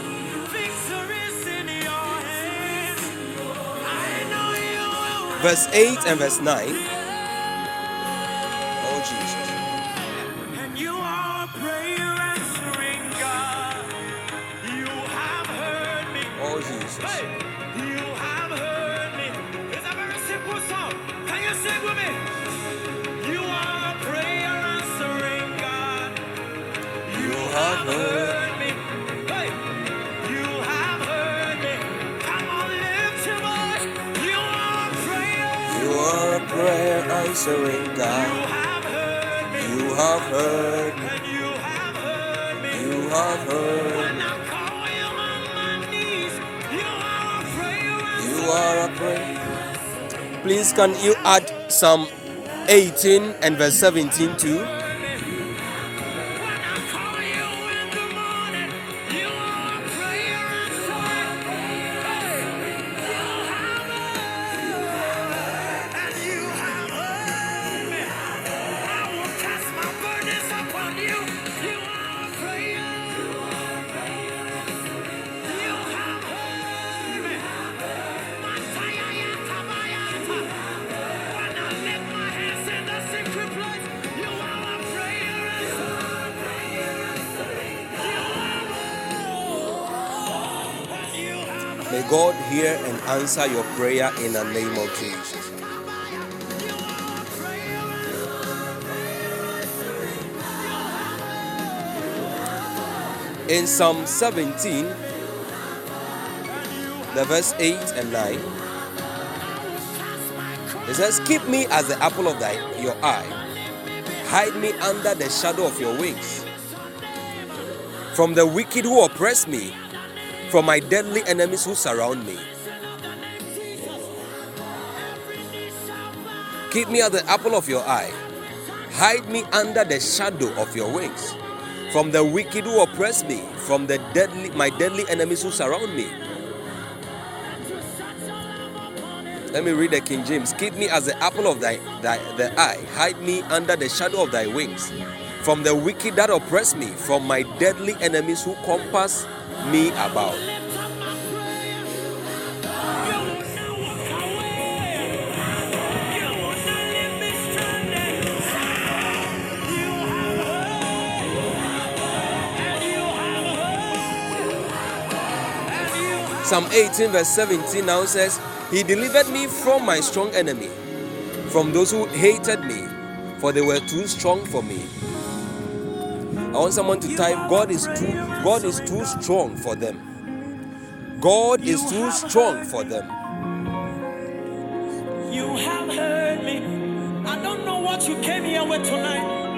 verse 8 and verse 9
answering God. You have heard, And you have heard me.
you have heard.
Prayer
You are a prayer. Please, can you add Psalm 18 and verse 17 too? Answer your prayer in the name of Jesus. In Psalm 17, the verse 8 and 9, it says, Keep me as the apple of thy, your eye, hide me under the shadow of your wings. From the wicked who oppress me, from my deadly enemies who surround me. Keep me at the apple of your eye. Hide me under the shadow of your wings. From the wicked who oppress me, from the deadly my deadly enemies who surround me. Let me read the King James. Keep me as the apple of thy, thy the eye. Hide me under the shadow of thy wings. From the wicked that oppress me, from my deadly enemies who compass me about. Psalm 18, verse 17 now says, He delivered me from my strong enemy, from those who hated me, for they were too strong for me. I want someone to type, God is too God is too strong for them. God is too strong for them.
You have heard me. I don't know what you came here with tonight,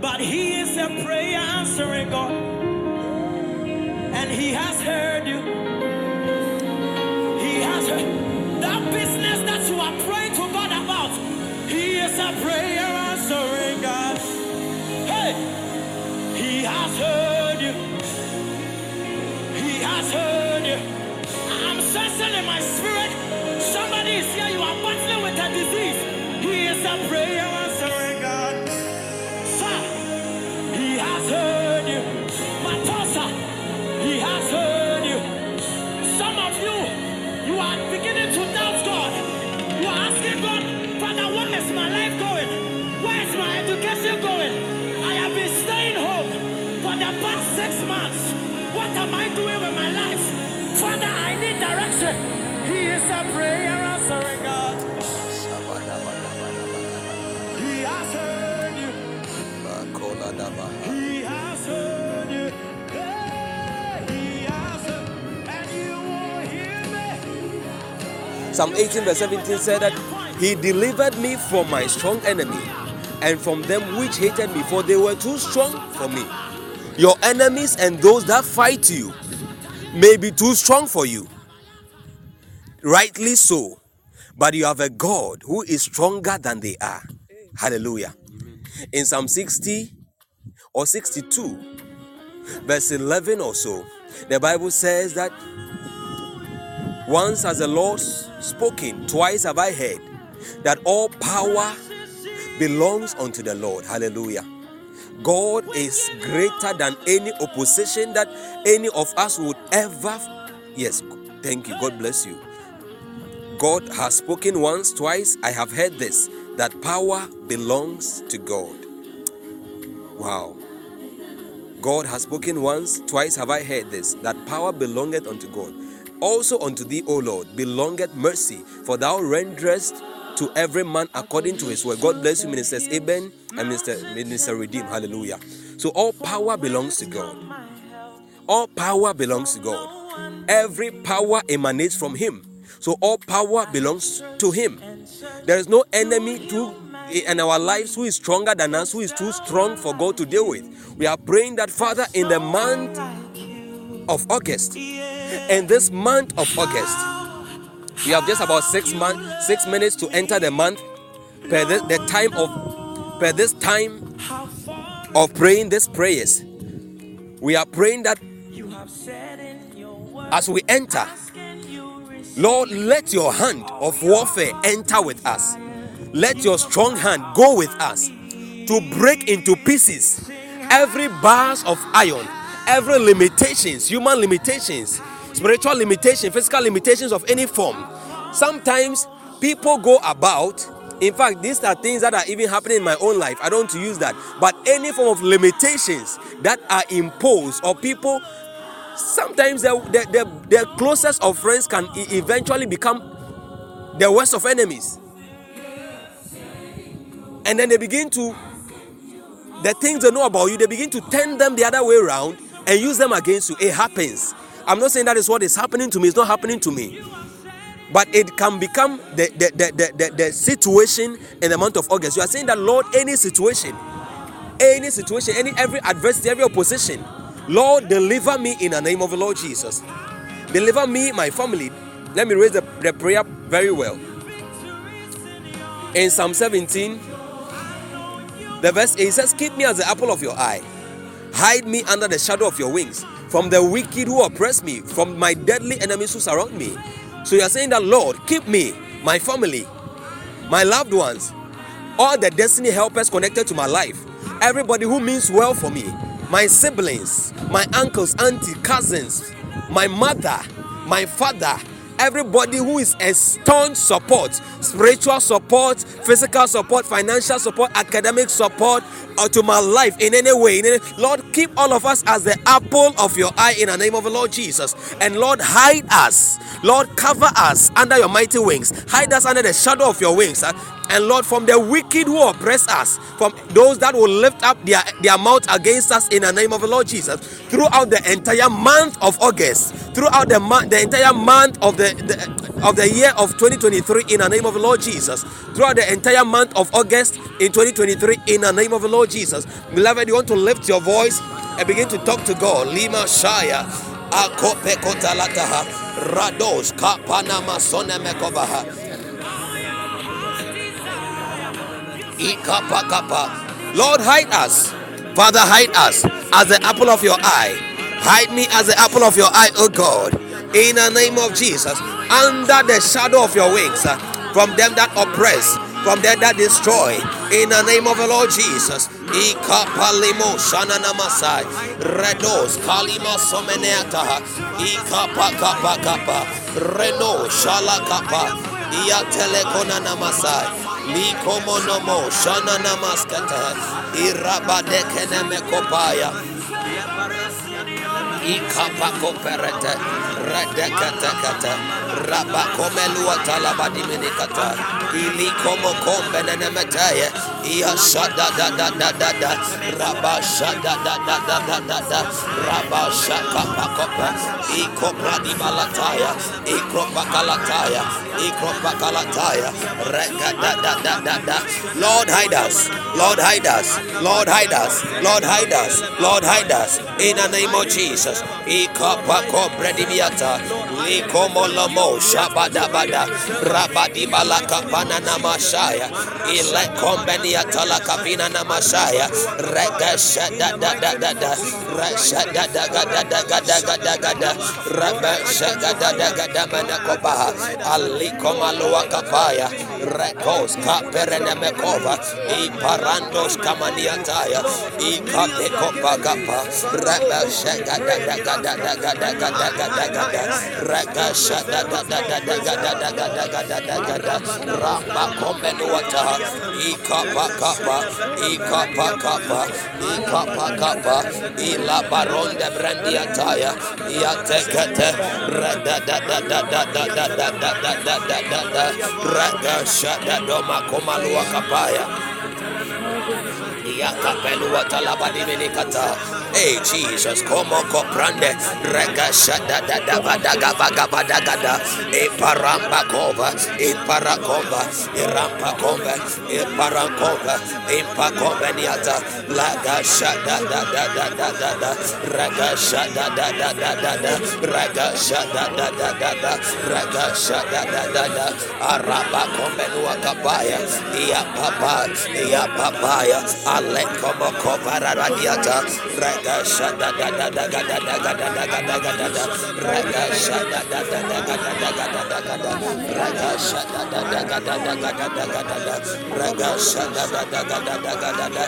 but He is a prayer answering God, and He has heard you. He has heard that business that you are praying to God about. He is a prayer answering God. Hey, He has heard you. He has heard you. I'm sensing in my spirit. Somebody is here. You are battling with a disease. He is a prayer
Psalm 18, verse 17 said that He delivered me from my strong enemy and from them which hated me, for they were too strong for me. Your enemies and those that fight you may be too strong for you. Rightly so. But you have a God who is stronger than they are. Hallelujah. In Psalm 60 or 62, verse 11 or so, the Bible says that once has the Lord spoken, twice have I heard that all power belongs unto the Lord. Hallelujah. God is greater than any opposition that any of us would ever. Yes, thank you. God bless you. God has spoken once, twice. I have heard this that power belongs to God. Wow. God has spoken once, twice have I heard this, that power belongeth unto God. Also unto thee, O Lord, belongeth mercy, for thou renderest to every man according to his word. God bless you, Ministers Eben and Minister, Minister Redeem. Hallelujah. So all power belongs to God. All power belongs to God. Every power emanates from Him. So all power belongs to Him. There is no enemy to in our lives who is stronger than us, who is too strong for God to deal with. We are praying that Father, in the month of August, in this month of August, we have just about six months, six minutes to enter the month. Per the, the time of per this time of praying these prayers, we are praying that as we enter, Lord, let your hand of warfare enter with us. Let your strong hand go with us to break into pieces every bars of iron, every limitations, human limitations, spiritual limitation, physical limitations of any form. Sometimes people go about in fact, these are things that are even happening in my own life. I don't use that. But any form of limitations that are imposed or people sometimes the, the, closest of friends can eventually become the worst of enemies and then they begin to the things they know about you they begin to turn them the other way around and use them against you it happens i'm not saying that is what is happening to me it's not happening to me. But it can become the, the, the, the, the, the situation in the month of august. You are saying that lord any situation any situation any every adversity every opposition lord deliver me in the name of the lord jesus. Deliver me my family. Let me raise the, the prayer very well. In psalm 17 the verse 8 says, Keep me as the apple of your eye. Hide me under the shadow of your wings from the wicked who oppress me, from my deadly enemies who surround me. So you are saying that, Lord, keep me, my family, my loved ones, all the destiny helpers connected to my life, everybody who means well for me, my siblings, my uncles, auntie, cousins, my mother, my father, everybody who is a staunch support spiritual support physical support financial support academic support or to my life in any way in any, lord keep all of us as the apple of your eye in the name of the lord jesus. And lord hide us. Lord cover us under your mighty wings. Hide us under the shadow of your wings. And Lord, from the wicked who oppress us, from those that will lift up their, their mouth against us in the name of the Lord Jesus, throughout the entire month of August, throughout the the entire month of the, the of the year of 2023, in the name of the Lord Jesus, throughout the entire month of August in 2023, in the name of the Lord Jesus, beloved, you want to lift your voice and begin to talk to God. Lima Shaya. Akope kotalataha rados kapanama sonemekovaha Ikapakapa. Lord, hide us. Father, hide us as the apple of your eye. Hide me as the apple of your eye, oh God. In the name of Jesus, under the shadow of your wings, uh, from them that oppress, from them that destroy. In the name of the Lord Jesus. Ikapalimo shanana masai. Redos kalima someneata. Ikapakapakapa. Reno shalakapa. Iatelekona namasai. Likomonomo shana namaskata irabadekene mekopaya ikapako perete redekatekate rabakomelua talabadiminikata ilikomokombe nenemeteye iyashada da da da da da rabashada da da da da da da rabashakapakope ikopradibalataya ikropakalataya ikropakalataya regada da da da da Lord hide us. Lord hide us. Lord hide us. Lord hide us. Lord hide us. In the name of Jesus ikapako bredibiata likomolomo shabadabada rabadibalaka panana mashaya. Ile kombenia talakapina na mashaya. Regasha da da da da da. Resha da da ga da da ga da ga da ga da. Rebesha ga da da ga da mana kobaha aliko malua kapaya. Rekos kaperene mekova iparandos kamaniataya ikape kopa kapa. Rebesha ga da da ga da da da da da da da da da da da da da da da da da da da Ramba komenu wata Ikapa kapa Ikapa kapa Ikapa kapa Ila baronde brendi ataya Yatekete Reda da da da da da da da da da da da da da Rega shada doma komalua kapaya Yakapelu watalabadi minikata. Hey Jesus, como comprande, regashada da da badaga baga da e paramba cova, e paracova, e rampa cova, e paracova, e pacoveniata, lagashada da da da da da da, da da da da da, regashada da da da da, regashada da da da, araba comenua capaya, ia papa, ia papaya, como kova radiata rega shada da da da ga da da ga da da ga da da da rega shada da da da da da ga da da ga da rega shada da da da da ga da da ga da da rega shada da da ga da da ga da da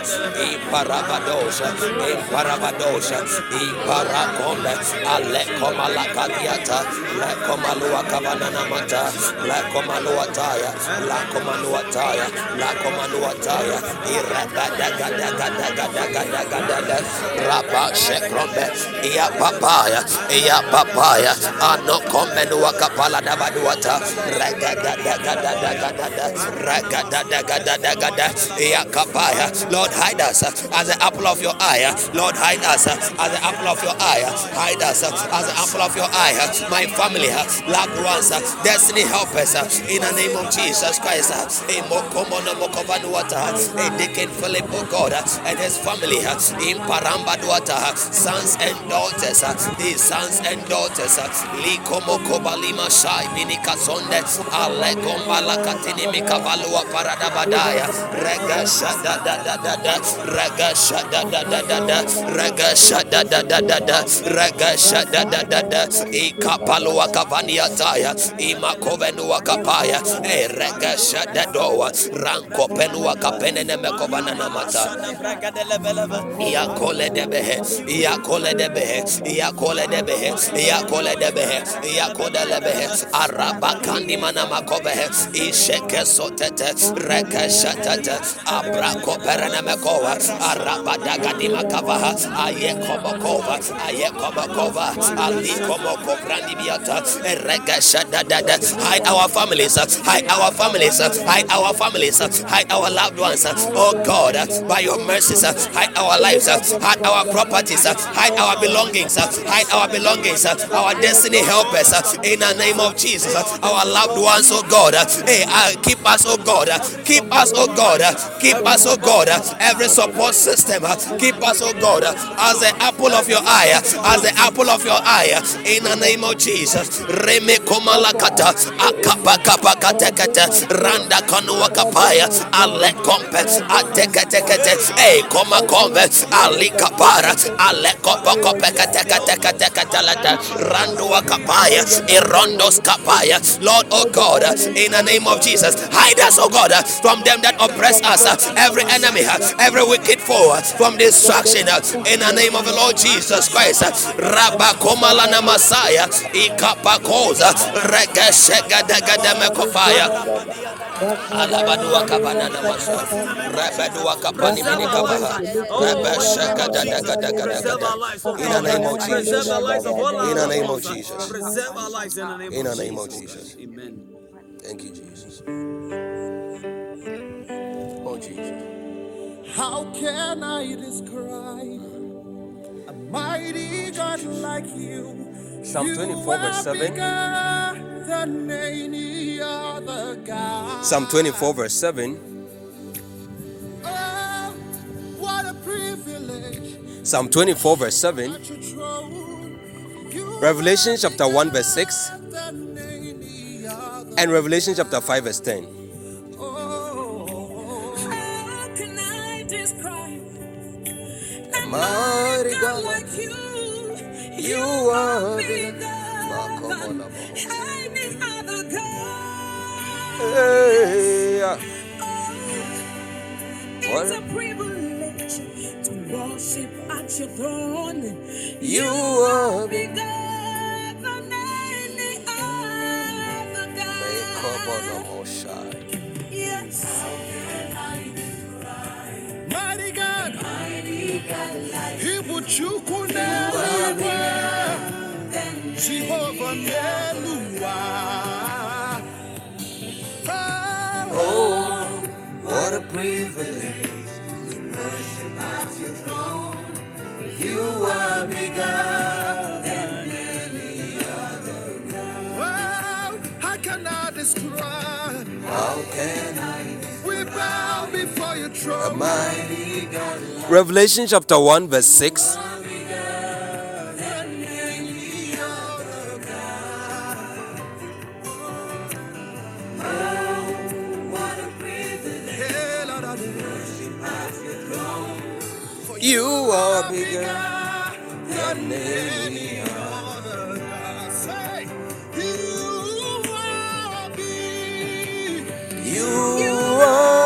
i parabadosha i parabadosha i parakombe ale koma la kadiata la koma lua kabana na mata la koma lua taya la koma lua taya la koma lua taya i rega da da Rapa Shekrombe, Ia Papaya, Ia Papaya, Ano Komenua Kapala Navaduata, Ia Kapaya, Lord, hide us. As the apple of your eye, Lord, hide us. As the apple of your eye, hide us. As the apple of your eye, my family, loved ones, destiny help us in the name of Jesus Christ, a Mokomono Mokovanuata, a Philip Moko. God and his family in Parambaduata, sons and daughters, these sons and daughters, Likomoko Likomokobalima Shai Minikasonde, Aleko Malakatini Mikavalua Paradabadaya, Regasha da da da da da, Regasha da da da da da, Regasha da da da da da, Regasha da da da da, Ikapalua Kavania Taya, Imakovenua Kapaya, Regasha da Doa, Ranko Penua Kapenene Mekovana Namata. Ya kole de behe, ya kole de behe, ya kole de behe, ya kole de behe, ya kole de behe. Araba kandi mana makobehe, isheke sotete, reke shatete, abra kopere ne mekowa, di makavaha, aye kobokova, aye kobokova, ali koboko brandi biata, reke shatete. Hide our families, hide our families, hide our families, hide our loved ones. Oh God, by your mercies, uh, hide our lives, uh, hide our properties, uh, hide our belongings, hide our belongings, our destiny helpers, in the name of Jesus, our loved ones, oh God, hey, uh, keep us, oh God, keep us, oh God, keep us, oh God, every support system, keep us, oh God, as the apple of your eye, as the apple of your eye, in the name of Jesus, Reme komalakata, akapa kapa katekete, randa kanua kapaya, ale kompe, ateketekete, hey, koma kombe, ali kapara, ale kopo kope katekatekatekatelata, randua kapaya, irondos kapaya, Lord, oh God, in the name of Jesus, hide us, oh God, from them that oppress us, every enemy, every wicked foe, from destruction, in the name of the Lord Jesus Christ, Rabakomalana Messiah, Ikapakoza, Regeshegadagademakofaya. Alabadua. Rabadua kapani mini kabaha. In the name of Jesus. In the name of Jesus.
Preserve our lives in the name of
name of
Jesus.
Jesus.
Amen.
Thank you, Jesus. Oh, Jesus.
How can I describe a mighty God like you?
Psalm 24, verse 7. Psalm 24, verse 7.
Oh,
Psalm 24, verse 7. Revelation chapter 1, verse 6. And Revelation chapter 5, verse 10.
Oh,
you
are
the other God.
Hey, yeah.
It's a privilege to worship at your throne.
You, you are
bigger than any
other God. Yes. Mighty God. Mighty God.
Oh, what a privilege to worship at your throne. You are bigger than any other.
I describe?
How can I Revelation chapter 1, verse 6.
Hey, Lord, I do.
You are bigger than.
You are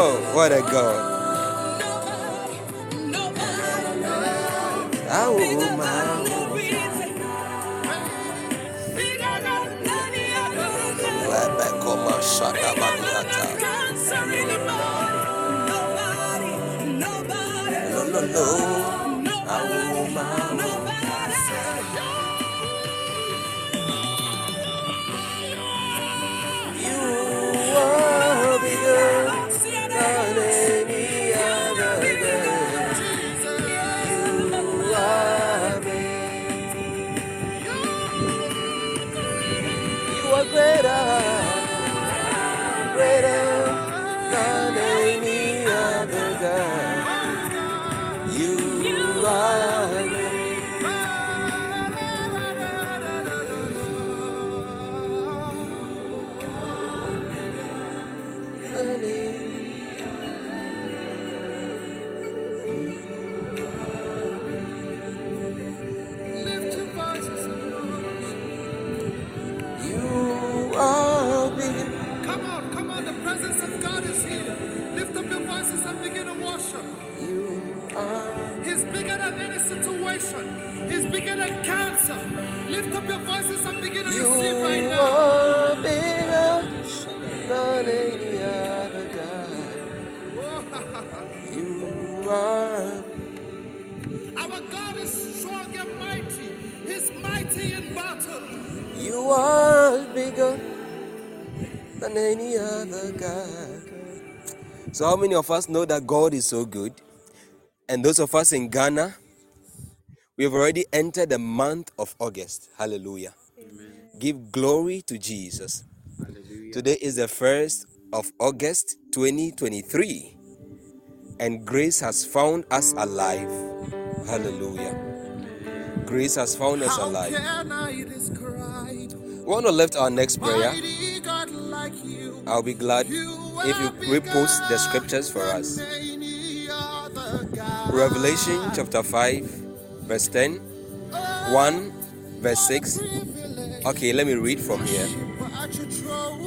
Oh, what a God.
Nobody,
Auma.
bigger than any other God.
Lebekoma shadabadiata.
Cancer in the body. Nobody, nobody,
Lo, lo, lo.
nobody, nobody.
So, how many of us know that God is so good? And those of us in Ghana, we have already entered the month of August. Hallelujah. Give glory to Jesus. Today is the 1st of August 2023, and grace has found us alive. Hallelujah. Grace has found us alive.
can I describe
We want to lift our next prayer. I'll be glad if you repost the scriptures for us. Revelation chapter 5, verse 10, 1, verse 6. Okay, let me read from here.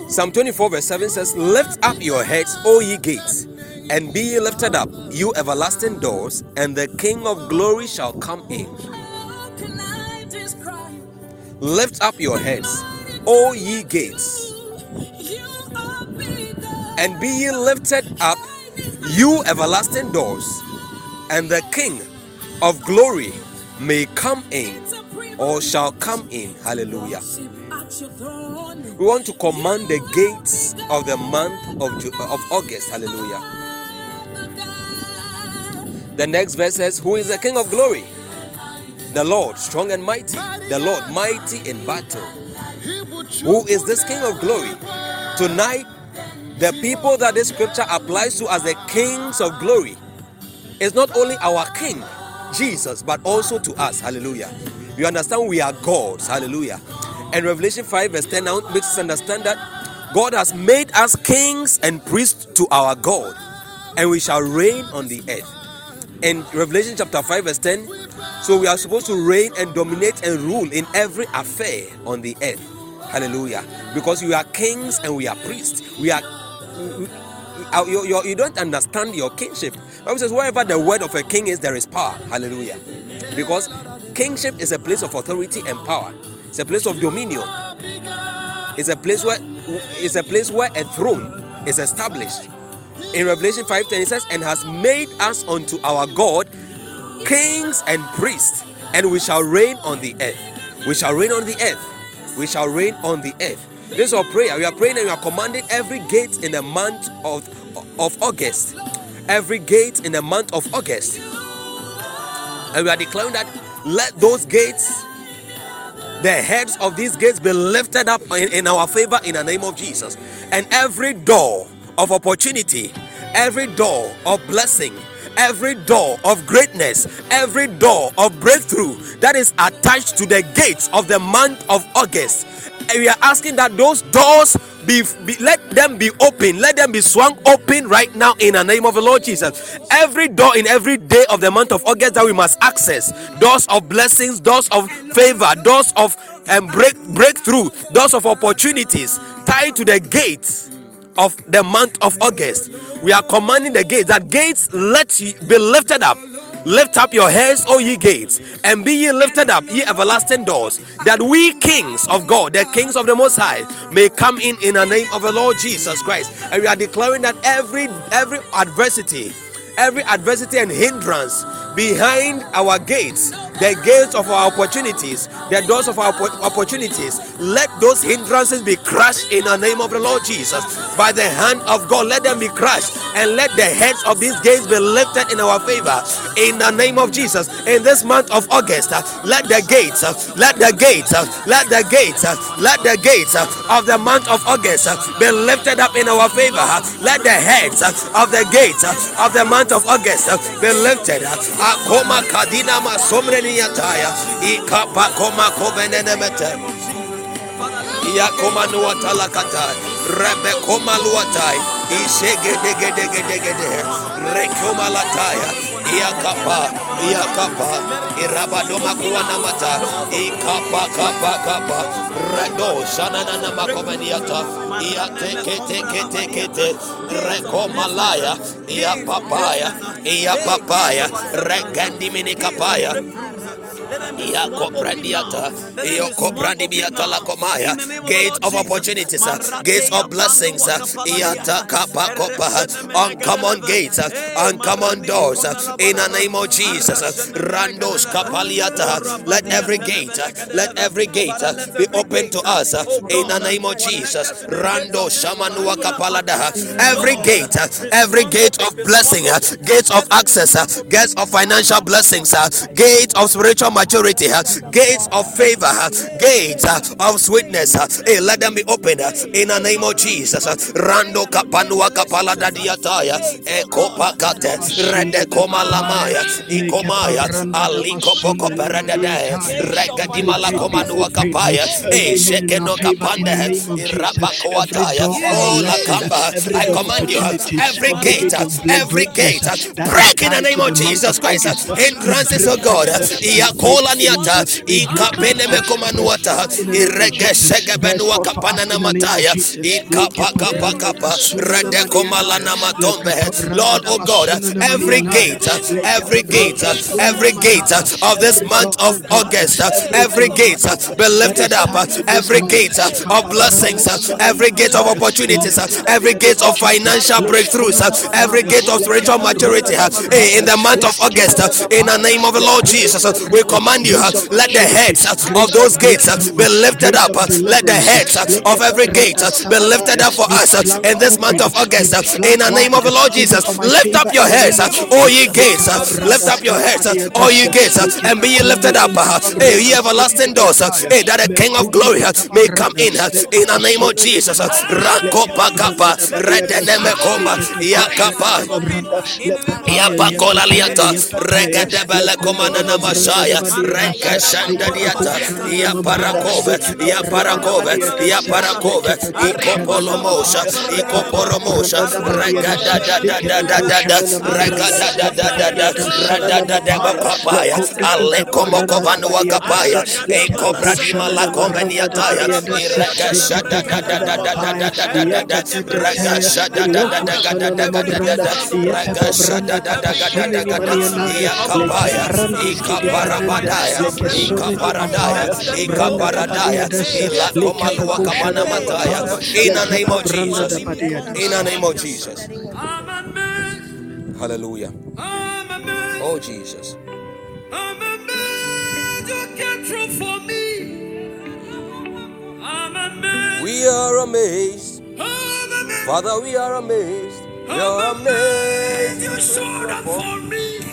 Psalm 24, verse 7 says, Lift up your heads, O ye gates, and be ye lifted up, you everlasting doors, and the King of glory shall come in. Lift up your heads, O ye gates, and be ye lifted up, you everlasting doors, and the King of glory may come in or shall come in. Hallelujah. We want to command the gates of the month of, of August. Hallelujah. The next verse says, Who is the King of glory? The Lord, strong and mighty. The Lord, mighty in battle. Who is this King of glory? Tonight, the people that this scripture applies to as the kings of glory is not only our King, Jesus, but also to us. Hallelujah. You understand we are gods. Hallelujah. And Revelation 5, verse 10 now makes us understand that God has made us kings and priests to our God, and we shall reign on the earth. In Revelation chapter 5, verse 10, so we are supposed to reign and dominate and rule in every affair on the earth. Hallelujah. Because we are kings and we are priests. We are you, you, you don't understand your kingship. Bible says, wherever the word of a king is, there is power. Hallelujah. Because kingship is a place of authority and power. It's a place of dominion. It's a place where it's a place where a throne is established. In Revelation 5:10 it says, and has made us unto our God kings and priests, and we shall reign on the earth. We shall reign on the earth. We shall reign on the earth. This is our prayer. We are praying and we are commanding every gate in the month of, of August. Every gate in the month of August. And we are declaring that let those gates, the heads of these gates be lifted up in, in our favor in the name of Jesus. And every door of opportunity, every door of blessing, every door of greatness, every door of breakthrough that is attached to the gates of the month of August. And we are asking that those doors be, be- let them be open, let them be swung open right now in the name of the Lord Jesus. Every door in every day of the month of August that we must access doors of blessings, doors of favor, doors of um, break breakthrough, doors of opportunities tied to the gates of the month of August. We are commanding the gates that gates let be lifted up. Lift up your heads, O ye gates, and be ye lifted up, ye everlasting doors, that we kings of God, the kings of the Most High, may come in in the name of the Lord Jesus Christ. And we are declaring that every every adversity, every adversity and hindrance behind our gates, the gates of our opportunities, the doors of our opportunities, let those hindrances be crushed in the name of the Lord Jesus. By the hand of God, let them be crushed and let the heads of these gates be lifted in our favor in the name of Jesus. In this month of August, let the gates, let the gates, let the gates, let the gates of the month of August be lifted up in our favor. Let the heads of the gates of the month of August be lifted. uh, Akoma kadina masomreni yataya, ikapa koma kovenenemete. Yakoma nuatala katai, rebe koma luatai, ishege dege dege dege de, rekoma lataya, iakapa, iakapa, irabadoma redo shanana na makomeniata, iate kete kete kete, rekoma Gate of opportunities, uh, gates of blessings, uh, uh, uncommon gates, uh, uncommon doors. Uh, in the name of Jesus, uh, randos kapaliata. Let every gate, let every gate be open to us. In the name of Jesus, rando shamanua kapalada. Every gate, every gate of blessing, gates of access, gates of financial blessings, gates of spiritual maturity, gates of favor, gates of sweetness. Hey, let them be open uh, in the name of Jesus. Rando kapanua kapala dadiataya, ekopa kate, rende koma lamaya, ikomaya, aliko poko peredede, rega dimala komanua kapaya, eh, sheke no kapande, irapa koataya, oh kamba. I command you, every gate, every gate, break in the name of Jesus Christ. uh, Hindrances of God, uh, Ikombalaniata, Ikapene Mekomanuata, Iregesegebenua Kapanana Mataya, Ikapakapakapa, Redekomalana Matombe. Lord, oh God, every gate, every gate, every gate of this month of August, every gate be lifted up, every gate of blessings, every gate of opportunities, every gate of financial breakthroughs, every gate of spiritual maturity. Eh, in the month of August, in the name of the Lord Jesus, we command you, let the heads of those gates be lifted up, let the heads of every gate be lifted up for us in this month of August, in the name of the Lord Jesus. Lift up your heads, all ye gates, lift up your heads, all ye gates, and be ye lifted up, hey, ye everlasting doors, hey, that the King of glory may come in, in the name of Jesus. Rakopa kapa, redeneme koma, yakapa, Yapakola liata, regede bele komana na shanda diata, ya parakove, ya parakove, ya parakove, ikopolo mosha, ikoporo mosha, regada da da da da da da, da da da da, da da papaya, ale komo kovano wakapaya, ekobra di mala konveniataya, ireke shada da da da da da da da da da, da da da da da da da da, rega shada da da da da da da da, yakapaya, ikaparabadaya, ikaparadaya, ikaparadaya, ilakomalua kamana mataya. In the name of Jesus. In the name of Jesus. Hallelujah. Oh Jesus.
I'm amazed you came through for me. I'm amazed.
We are amazed. Father, we are amazed. We are
amazed
amazed.
you showed up for me.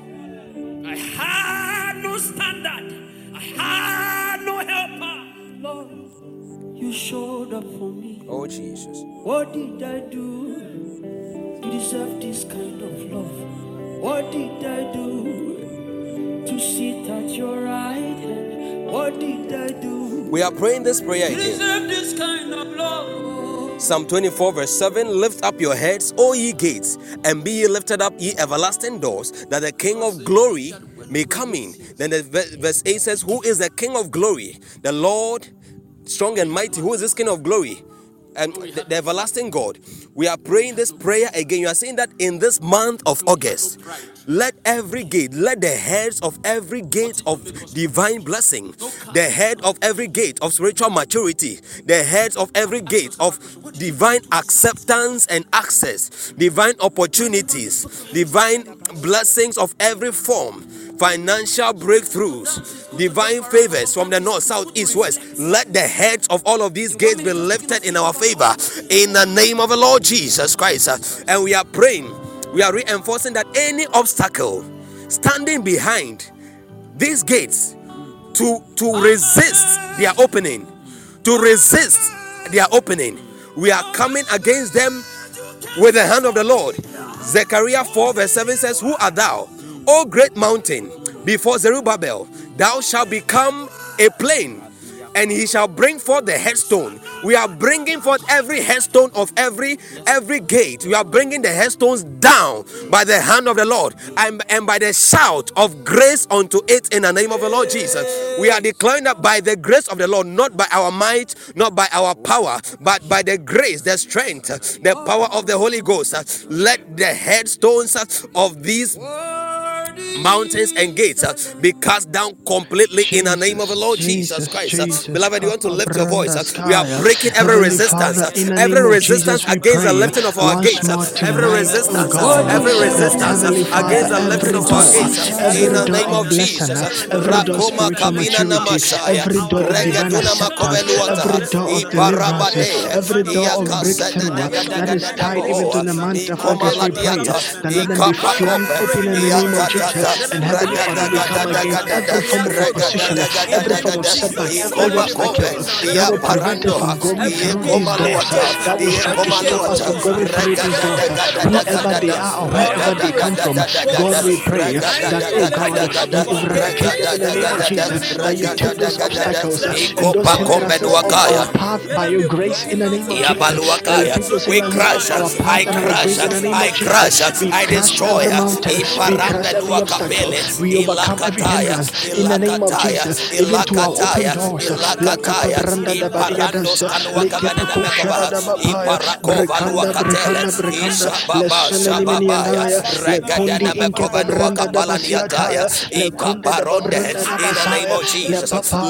I had no standard. I had no helper. Lord, you showed up for me.
Oh Jesus.
What did I do to deserve this kind of love? What did I do to sit at your right hand? What did I do
We are praying this prayer again. Psalm 24, verse 7 Lift up your heads, O ye gates, and be ye lifted up, ye everlasting doors, that the King of glory may come in. Then the verse 8 says, Who is the King of glory? The Lord strong and mighty. Who is this King of glory? And the, the everlasting God. We are praying this prayer again. You are saying that in this month of August, let every gate, let the heads of every gate of divine blessing, the head of every gate of spiritual maturity, the heads of every gate of divine acceptance and access, divine opportunities, divine blessings of every form, financial breakthroughs, divine favors from the north, south, east, west. Let the heads of all of these gates be lifted in our favor in the name of the Lord Jesus Christ. And we are praying, we are reinforcing that any obstacle standing behind these gates to to resist their opening to resist their opening we are coming against them with the hand of the lord. Zechariah 4 verse 7 says who art thou o great mountain? Before zerubbabel thou shalt become a plain and he shall bring forth the headstone. We are bringing forth every headstone of every every gate. We are bringing the headstones down by the hand of the lord and, and by the shout of grace unto it in the name of the lord jesus. We are declaring that by the grace of the lord not by our might not by our power but by the grace the strength the power of the holy ghost let the headstones of these mountains and gates uh, be cast down completely Jesus, in the name of the Lord Jesus,
Jesus
Christ. Uh,
Jesus.
Uh, beloved, you want to lift your voice. Uh, we are breaking every resistance,
Father,
uh, every resistance against the lifting of our gates, uh, every
oh resistance,
every resistance against the lifting of our gates, in the name
of
Jesus. Rakoma
Kamina Namasha, Regatuna Makoveluata,
Iparabade,
every door of breakthrough that is tied even to the month of August, we pray that let them open in the name of
Jesus.
Jesus. And Heavenly Father, we come against every form of opposition, every form of setback, every obstacle that will prevent us from going through these doors, that will try to stop us from going through these doors. Whoever they are or wherever they come from, God, we pray that, oh God, you eradicate them in the name of Jesus, that you take those obstacles and those hindrances off our path by your grace in the name of Jesus. That you
Yabaluakaya.
take those
We crush,
our
I
path and our
crush,
grace in the name
I
of
crush,
Jesus. We
I
crush
destroy.
every mountain, we crush every obstacle, we overcome every hindrance in the name of Jesus, even to our open doors.
In the name of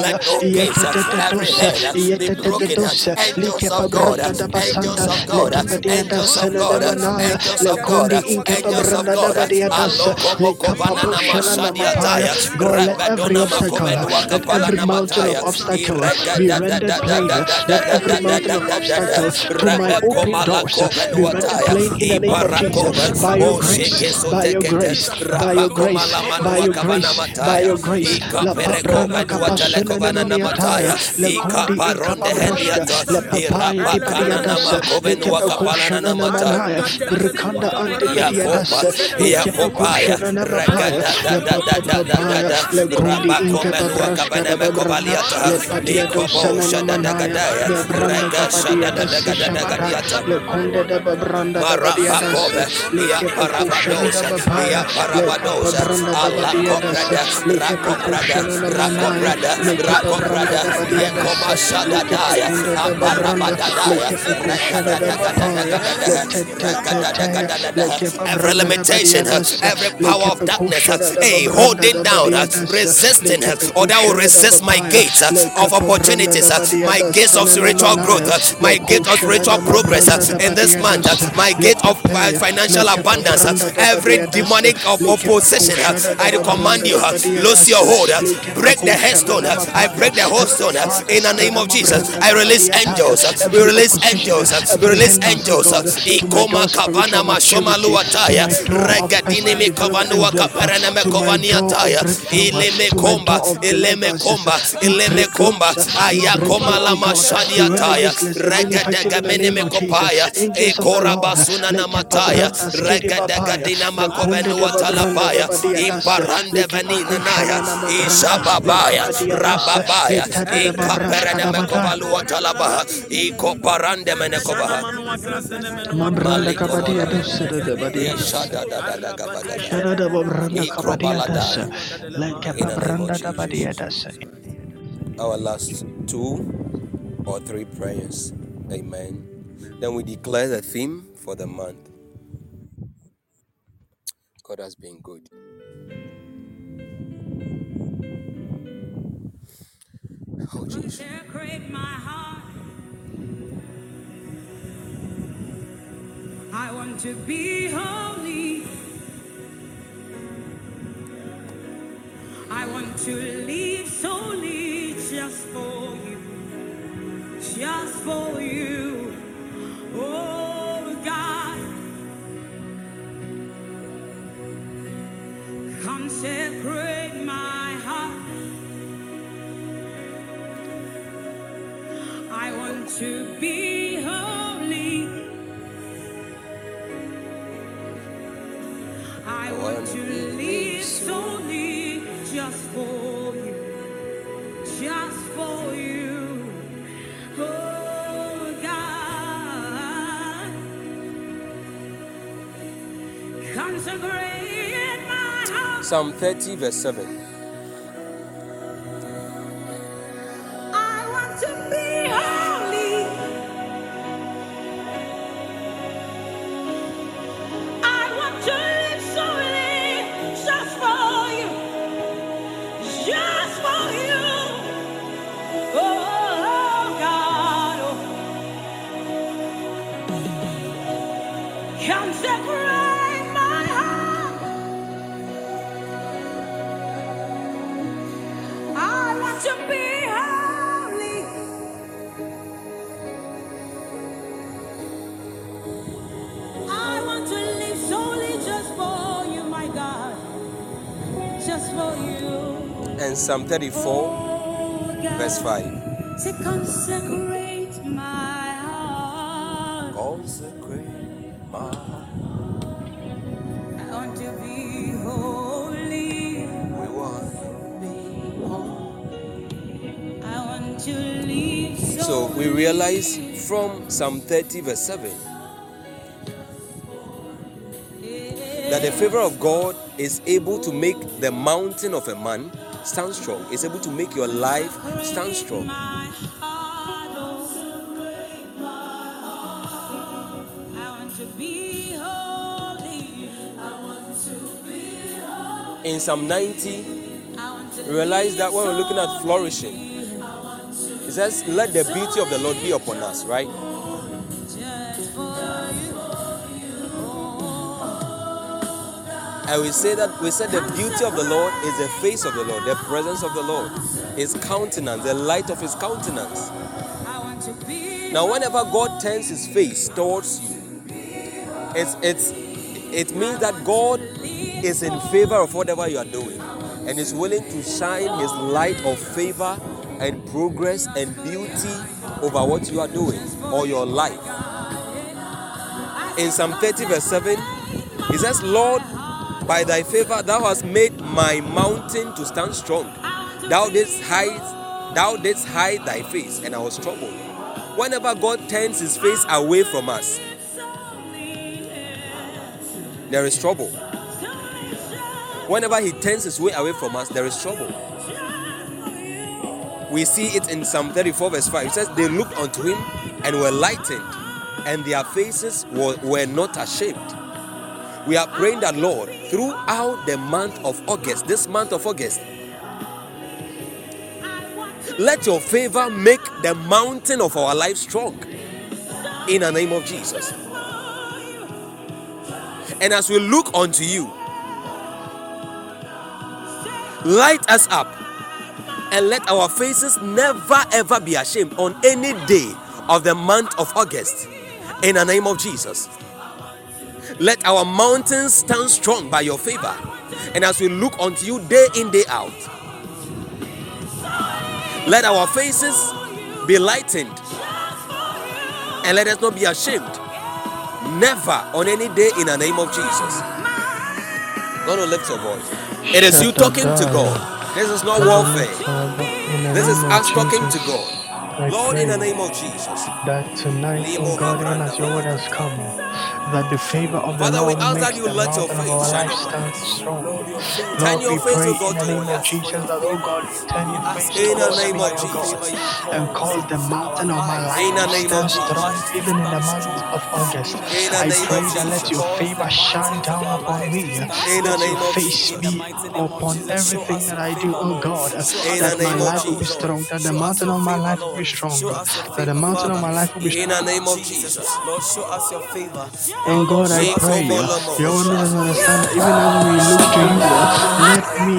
let no gates, every head be broken. Angels of God, angels of God, angels of God, angels of God, angels of God, Banana
lekapapushana na mapaya.
Mashadiataya,
God, let every obstacle, let every mountain of
Mataya,
obstacle
Irega
be
da da
rendered
da da
plain.
da da
Let every mountain of to my open doors
Malako
be rendered plain in the name of Jesus. By your grace, by your grace, by your grace, by your grace, by your grace.
Ika
La
Pereko
paprana
Venuatele
kapasene
Kovana
maniataya,
Namataya,
le
Ika
kundi
Paronde
inkapabroshka,
Hendiata,
le papaya di
Irabakana
badiadas, le
Namakovenua Kapalana
kepakushana
Namata.
namanaya, antipediadas, le
Yakopaya, Every limitation, uh, every power of darkness, uh,
kepakushana da
hey, holding down, uh, resisting, uh, or that will resist my gates uh, of opportunities, uh, my gates of spiritual growth, uh, my gate of spiritual progress uh, in this month, uh, my gate of uh, financial abundance, uh, every demonic of opposition, uh, I command you, uh, lose your hold, uh, break the headstone, uh, I break the whole
Heavenly
stone uh, in the name of Jesus. I release angels, uh, we release angels, uh, we release
oh
angels, uh,
God, to my door
Ikoma Kavana Mashoma Luataya,
my door of personal
Regadinimi
development
Kovanua
growth, uh,
Kaperana
to my door of
Mekovaniataya,
breakthrough, uh,
Ileme
to my
Komba,
door of
Ileme
deliverances. uh,
Komba,
We
Ileme
break
Komba,
yokes, uh, we break
Ayakoma
oh
Lama
God. uh, We render
Shadiataya,
useless and ineffective in the name
Regadagaminimi
of Jesus.
Kopaya,
Angels of the
Ekora
uh,
Basuna
let
Namataya,
Kepabranda skidi babaya,
Regadagadina
lekunde de
Makovenua
babranda da
Talapaya,
badiadas,
Imparande Venina Naya,
lekepakushana na mabranda,
Ishababaya,
lekapadiadas,
Rababaya,
letada da
Ikaperene
babrashka da bada.
Mekovalua Talabaha, Ikoparande Menekovaha.
Mambranda kabadia dosa da da badia. Shada da babranda kabadia dosa.
Mikrobaladaya.
Leke
In the name of
babranda da badia
Jesus. Our last two or three prayers. Amen. Then we declare the theme for the month. God has been good. Oh, Jesus.
Consecrate my heart. I want to be holy. I want to live solely just for you. Just for you. Oh God, consecrate my heart. I want to be holy. I want to
Psalm 30, verse 7. Psalm 34, verse 5.
Consecrate my heart.
Consecrate my heart.
I want to be holy.
We want.
I want to live so.
So we realize from Psalm 30, verse 7, that the favor of God is able to make the mountain of a man stand strong. It's able to make your life stand strong. In Psalm 90,
I want to
we realize that when we're looking at flourishing, it says, Let the beauty of the Lord be upon us, right? And we say that we said the beauty of the Lord is the face of the Lord, the presence of the Lord, his countenance, the light of his countenance. Now, whenever God turns his face towards you, it's it's it means that God is in favor of whatever you are doing and is willing to shine his light of favor and progress and beauty over what you are doing or your life. In Psalm 30, verse 7, he says, Lord, by thy favor thou hast made my mountain to stand strong. Thou didst hide, thou didst hide thy face, and I was troubled. Whenever God turns his face away from us, there is trouble. Whenever he turns his way away from us, there is trouble. We see it in Psalm 34, verse 5. It says, They looked unto him and were lightened, and their faces were, were not ashamed. We are praying that, Lord, throughout the month of August, this month of August, let your favor make the mountain of our life strong in the name of Jesus. And as we look unto you, light us up and let our faces never ever be ashamed on any day of the month of August in the name of Jesus. Let our mountains stand strong by your favor. And as we look unto you day in, day out, let our faces be lightened and let us not be ashamed. Never on any day in the name of Jesus. God will lift your voice. It is you talking to God. This is not warfare. This is us talking to God. Lord, in the name of Jesus.
that tonight, oh God, even as your word has come, that the favor of the
Father, we
Lord
ask
makes
that you let your
mountain of our
face shine
life
upon
stand strong.
Turn
Lord,
your
we
face,
pray
O God,
in the name of
us.
Jesus that, oh God, turn your face
In the name
me,
of Jesus.
God, and call the mountain of my life
In the name of
stand strong even in the month of August.
In the
I
name
pray that let your favor shine down upon me. Let your face be upon everything that I do, oh God, that my life will be strong, that the mountain of my life will be strong, that the mountain of my life will be strong.
In the name of Jesus.
Lord, show us your favor.
And God, I pray,
your favor.
your word makes us understand even as we look to you, let me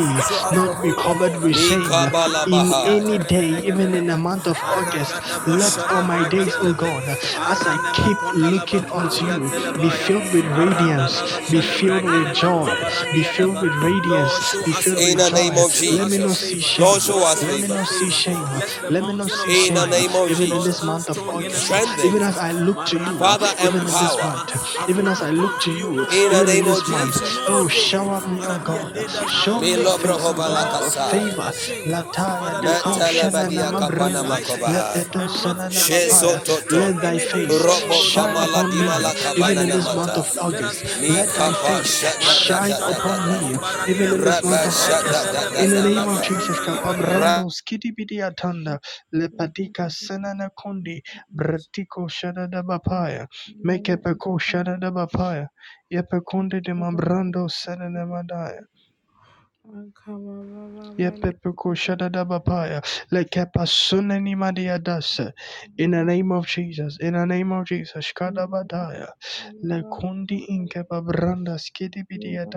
not be covered with shame in any day, even in the month of August. Let all my days, oh God, as I keep looking unto you, be filled with radiance, be filled with joy, be filled with radiance, be filled
In
with
the name
joy.
of Jesus.
Let me not see shame.
Lord, show us
Let me not see shame. Let me not see shame.
the name of
Even in this month of August, even as I look to you,
Father,
even in this month, even as I look to you,
In
this month. Oh, shower me, oh God. Show me your face,
brohova
God. Your
lakasa.
favor. Lataya de
Metelebedia kapana
Let
makobaha.
the sanana
Sheso
mapaya.
toto.
Let thy face shine upon me, even in this month of August. Let thy face shine upon me, even in this month of August. In the name of. Jesus,
Ra-
Kapabrando Skidibidi Atanda, Lepatika Senana Kundi, Bratiko Shadada Bapaya, Mekepeko Shadada Bapaya, Yepekunde de Mambrando Senana Madaya. Yepepeko Shadada Bapaya, Lekepa Sunani Madia Dasa. In the name of Jesus, in the name of Jesus, Kadabadaya, Lekundi Inkepa Branda Skidibidia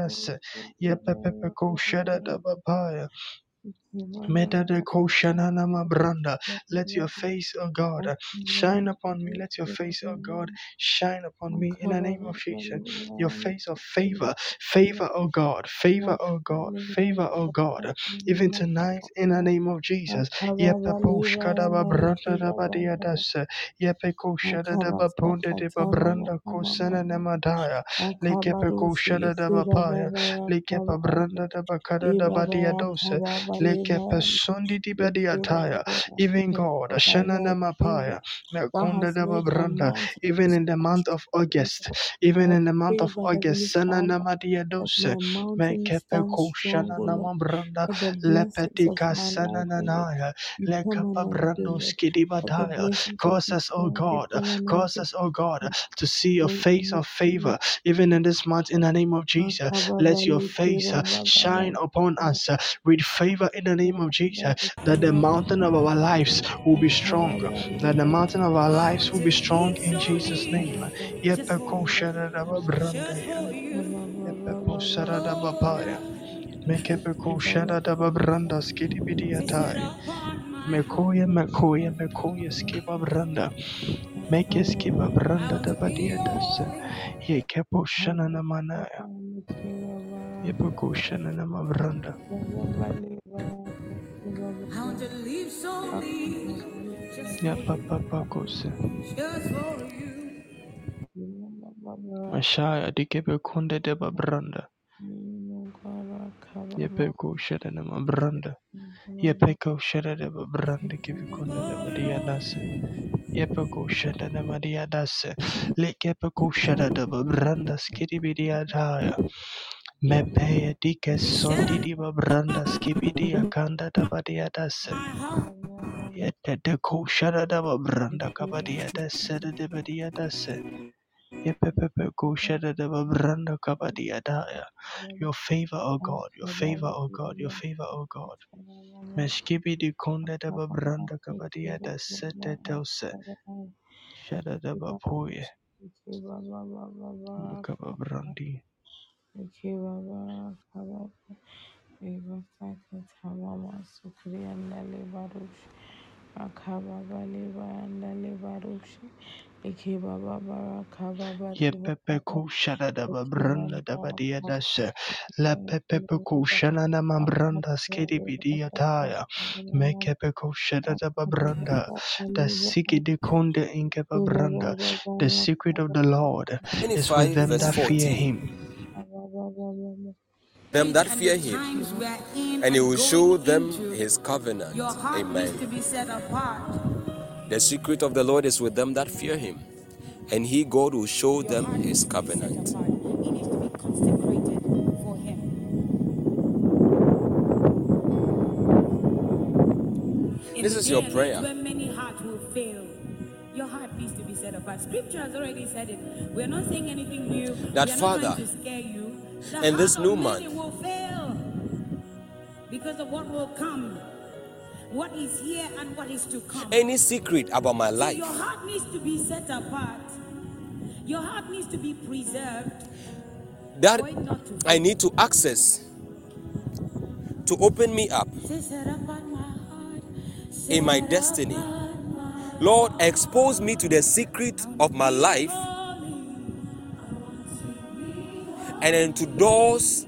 Dasa, Yepepeko Shadada Bapaya. Medade koshananama branda. Let your face, O God, shine upon me. Let your face, O God, shine upon me in the name of Jesus. Your face of favor, favor, O God, favor, O God, favor, O God. Even tonight, in the name of Jesus. Yepe poshkadaba branda daba diadasa. Yepe koshadadaba ponde deba branda kosana namadaya. Lekepe koshadadaba paya. Lekepa branda daba kada daba diadosa. Lekepe sondi diba diataya. Even God, Shanana Mapaya, Mekonda daba branda. Even in the month of August, even in the month of August, Sanana Madiadose. Mekepe koshana branda lepetika sananaya lekapa brando skidibadaya. Cause us, oh God, cause us, oh God, to see your face of favor even in this month in the name of Jesus. Let your face uh, shine upon us uh, with favor in the name of Jesus. That the mountain of our lives will be strong. That the mountain of our lives will be strong in Jesus' name. Yepeko shadadaba brandaya. Yepeko shadadaba paya. Mekepeko shadadaba branda skidibidiatai. Mekoya mekoya mekoya skiba branda. Meke skiba branda dabadia dasa. Yekepo shanana manaya. Yepeko shanana mabranda.
I want to live solely just for you,
Yapapapakose.
just for you.
Ashaya dikepe kunde deba branda. Yepeko shanana mabranda. Yepeko shanana branda kivikunda dabadia dasa. Yepeko shanana madia dasa. Lekepeko shanana mabranda skidibidia daya. Mepeye dike sondi diba branda skibidia kanda dabadia dasa.
My
Yete de ko shada daba branda kabadia dasa de debadia dasa. Yepepepe ko shada daba branda kabadia daya. Your favor, O God, your favor, O God, your favor, O God. Meshkibi di konde daba branda kabadia dasa de dose. Shada daba poye. Kaba brandi. Yepepe ko shada daba branda daba dia dasa. La pepepe ko shana nama branda skidi bidia taya. Mekepe ko shada daba branda. The siki di konde inkeba branda. The secret of the Lord is with
25
them
verse
that fear
14.
him.
Them that fear him,
times we're in
and he will show them his covenant.
Your to
Amen.
be set apart.
The secret of the Lord is with them that fear him, and he, God, will show them his
needs to be set
covenant.
apart. It needs to be consecrated for Him. In
This is your prayer.
where many hearts will fail, your heart needs to be set apart. Scripture has already said it. We're not saying anything new.
That Father,
not trying to scare you. The
in this new month,
will fail because of what will come, what is here, and what is to come.
any secret about my
So
life
your heart needs to be set apart. Your heart needs to be preserved
that
for it not to
I need to access to open me up
Say, set apart my heart.
in my destiny. Lord, expose me to the secret of my life and into doors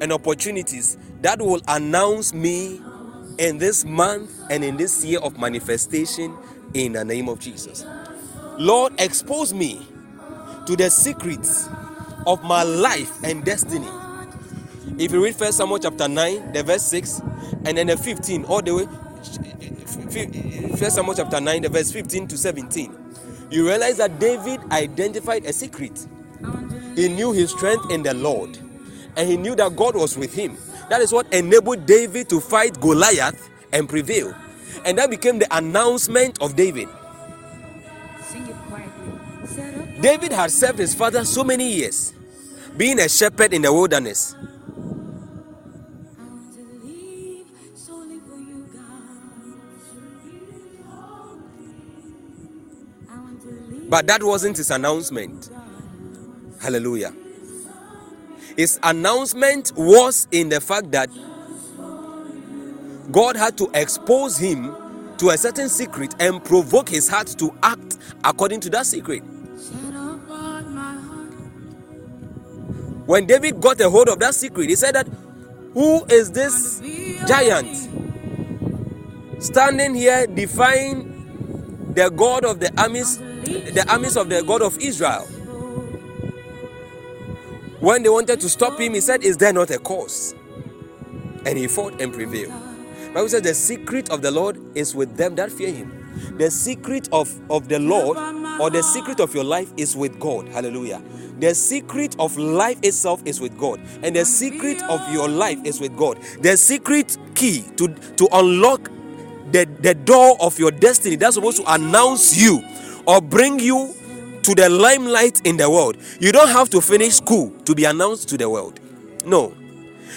and opportunities that will announce me in this month and in this year of manifestation in the name of Jesus. Lord, expose me to the secrets of my life and destiny. If you read First Samuel chapter 9, the verse 6, and then the 15, all the way, First Samuel chapter 9, the verse 15 to 17, you realize that David identified a secret. He knew his strength in the Lord, and he knew that God was with him. That is what enabled David to fight Goliath and prevail. And that became the announcement of David.
Sing it quietly. Set.
David had served his father so many years, being a shepherd in the wilderness.
I want to live solely for you, God. I want to live
But that wasn't his announcement. Hallelujah. His announcement was in the fact that God had to expose him to a certain secret and provoke his heart to act according to that secret. When David got a hold of that secret, he said that, Who is this giant standing here defying the God of the armies, the armies of the God of Israel? When they wanted to stop him, he said, Is there not a cause? And he fought and prevailed. Bible says the secret of the Lord is with them that fear him. The secret of, of the Lord or the secret of your life is with God. Hallelujah. The secret of life itself is with God. And the secret of your life is with God. The secret key to, to unlock the, the door of your destiny that's supposed to announce you or bring you to the limelight in the world. You don't have to finish school to be announced to the world. No.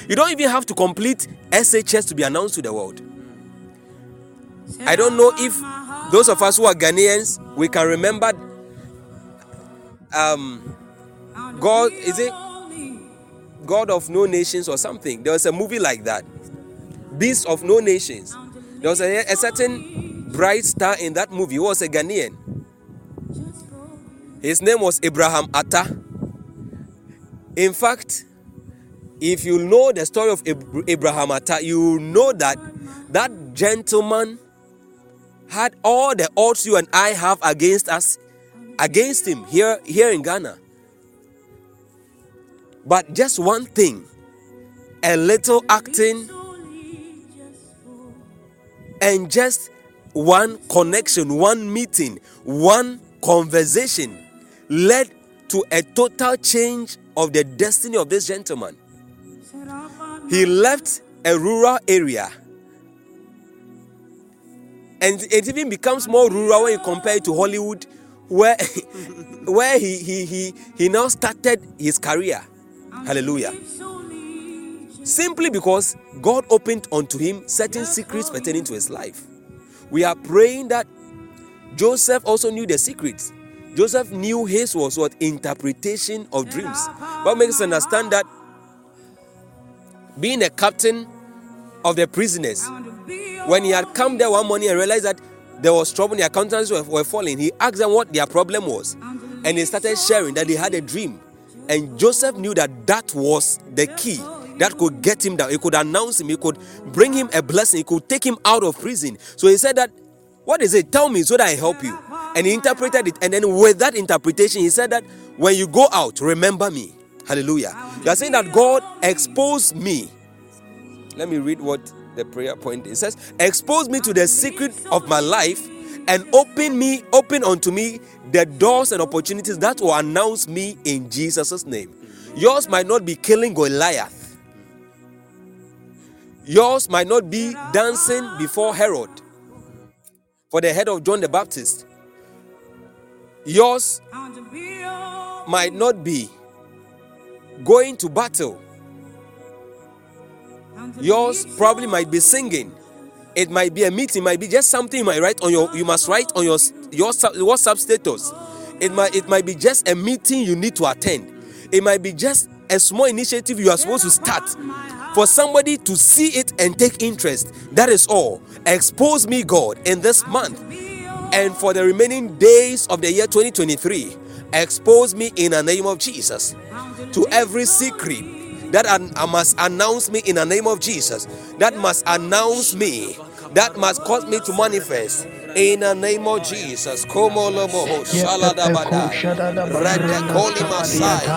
You don't even have to complete SHS to be announced to the world. I don't know if those of us who are Ghanaians we can remember um God is it God of no nations or something. There was a movie like that. Beast of no nations. There was a, a certain bright star in that movie. He was a Ghanaian. His name was Abraham Atta. In fact, if you know the story of Abraham Atta, you know that that gentleman had all the odds you and I have against us, against him here, here in Ghana. But just one thing, a little acting, and just one connection, one meeting, one conversation led to a total change of the destiny of this gentleman. He left a rural area and it even becomes more rural when you compare it to Hollywood, where (laughs) where he he he he now started his career. Hallelujah. Simply because God opened unto him certain secrets pertaining to his life. We are praying that Joseph also knew the secrets. Joseph knew his was what interpretation of dreams. What makes us understand that being a captain of the prisoners, when he had come there one morning and realized that there was trouble, the accountants were, were falling, he asked them what their problem was. And they started sharing that they had a dream. And Joseph knew that that was the key that could get him down. He could announce him, he could bring him a blessing, he could take him out of prison. So he said that, What is it? Tell me so that I help you. And he interpreted it. And then with that interpretation, he said that when you go out, remember me. Hallelujah. You are saying that God exposed me. Let me read what the prayer point is. It says, Expose me to the secret of my life and open me, open unto me the doors and opportunities that will announce me in Jesus' name. Yours might not be killing Goliath. Yours might not be dancing before Herod for the head of John the Baptist. Yours might not be going to battle. Yours probably might be singing. It might be a meeting, It might be just something you might write on your you must write on your your WhatsApp status. It might it might be just a meeting you need to attend. It might be just a small initiative you are supposed to start for somebody to see it and take interest. That is all. Expose me, God, in this month and for the remaining days of the year 2023. Expose me in the name of Jesus to every secret that I uh, must announce me in the name of Jesus. That must announce me. That must cause me to manifest in the name of Jesus. Como lobo shaladabada. Redekoli masai.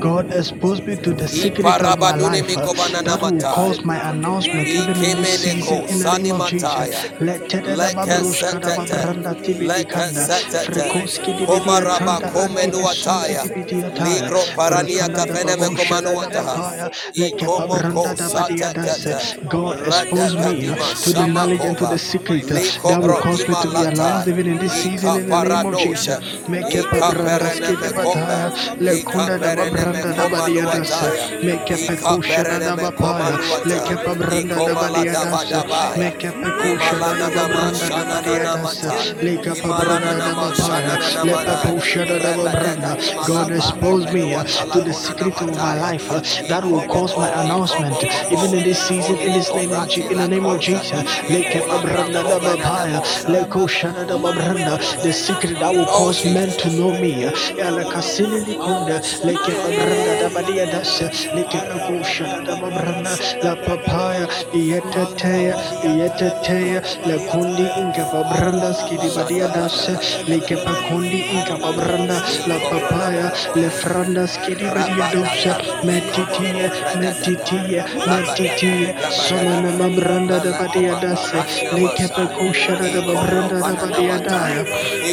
God expose me to the secret of my life uh, that will cause my announcement even in this season in the name of Jesus. Let Tedela Babrushka da Babranda Tibikanda Frekoski di
Komaraba komenuataya. Ligro parania kafene mekomanuata. Ikomoko satata.
God expose me uh, to the knowledge and to the secret uh, that will cause me to be announced even in this season in the name of Jesus. Make a branda skida bataya. Le kunda da branda da badia dasa. Make a pekusha da bapaya. Le ke branda da badia dasa. Make a pekusha da branda da badia dasa. Le ke branda da bapaya. Le pekusha da branda. God expose me uh, to the secret of my life uh, that will cause my announcement even in this season in this name of in the name of Jesus. Le ke branda da bapaya. Leko Shanada Babranda, the secret that will cause men to know me. Elakasini Nikunda, Leke Babranda Dabadia Dasha, Leke Eko Shanada Babranda, La Papaya, Yetatea, Yetatea, Lakundi Inka Babranda, Skidi Badia Dasha, Leke Pakundi Inka Babranda, La Papaya, Lefranda Skidi Badia Dasha, Metitia, Metitia, Metitia, Sonoma Babranda Dabadia Dasha, Leke Peko Shanada Babranda.
In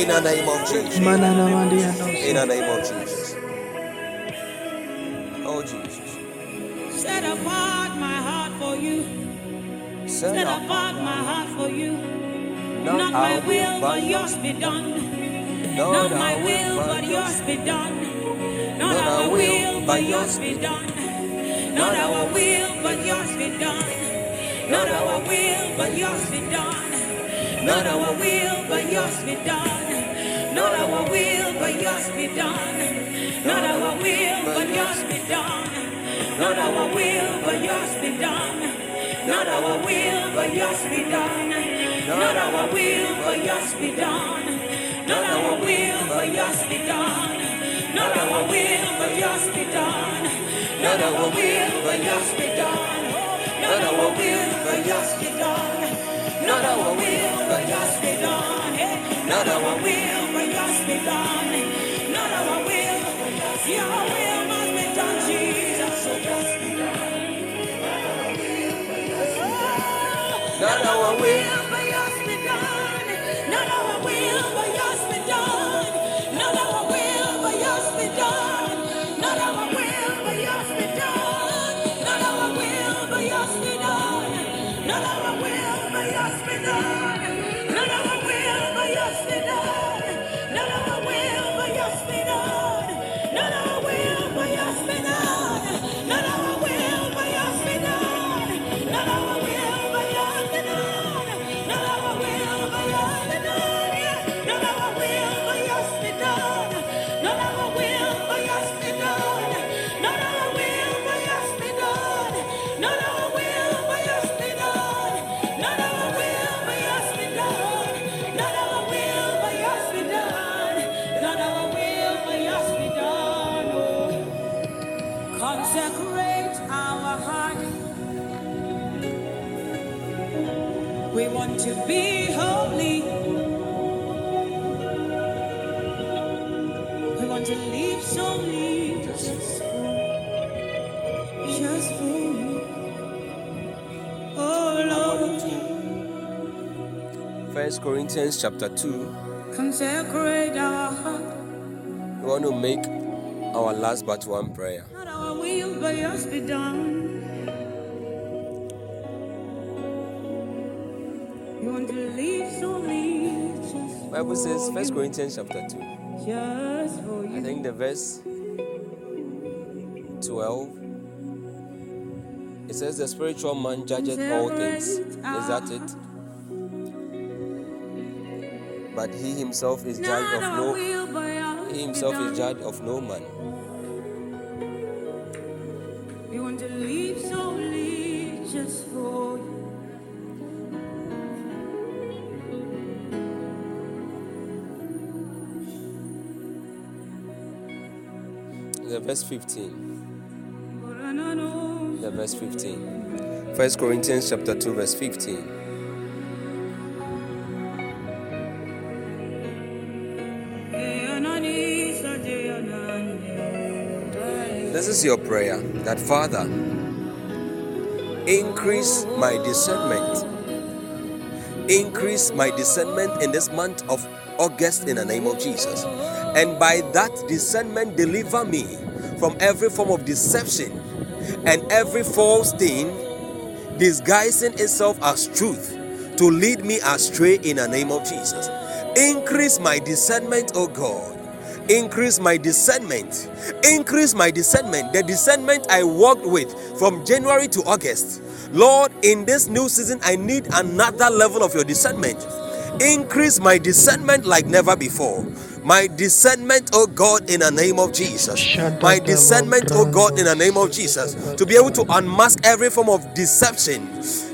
the name of Jesus. In the name of Jesus. Oh Jesus.
Set apart my heart for you.
Set
apart my heart for you.
not
my will,
but
yours be done.
Not
my will,
but
yours be done. Not our will, but yours be done. Not our will, but yours be done. Not our will, but yours be done. Not our will, but yours be done. Not our will, but yours be done. Not our will, but yours be done. Not our will, but yours be done. Not our will, but yours be done. Not our will, but yours be done. Not our will, but yours be done. Not our will, but yours be done. Not our will, but yours be done. Not our will, but yours be done. Not our will, but yours be done. Eh? Not our will, but yours be done. Eh? Not our will, but your will must be done, Jesus. So just be done. No, no one will.
First Corinthians chapter 2.
consecrate our heart.
We want to make our last but one prayer.
Not our will, but yours be done.
Bible says First. Corinthians chapter 2. I think the verse 12. It says the spiritual man judgeth all things. Is that it? But he himself is judge of no
will, but yours
he himself is judge of no man. Verse 15.
But
The verse 15. First Corinthians chapter 2, verse 15. This is your prayer that Father, increase my discernment. Increase my discernment in this month of August in the name of Jesus. And by that discernment, deliver me from every form of deception and every false thing disguising itself as truth to lead me astray in the name of Jesus. Increase my discernment, oh God. Increase my discernment. Increase my discernment. The discernment I worked with from January to August. Lord, in this new season, I need another level of your discernment. Increase my discernment like never before. My discernment, oh God, in the name of Jesus. My discernment, oh God, in the name of Jesus. To be able to unmask every form of deception,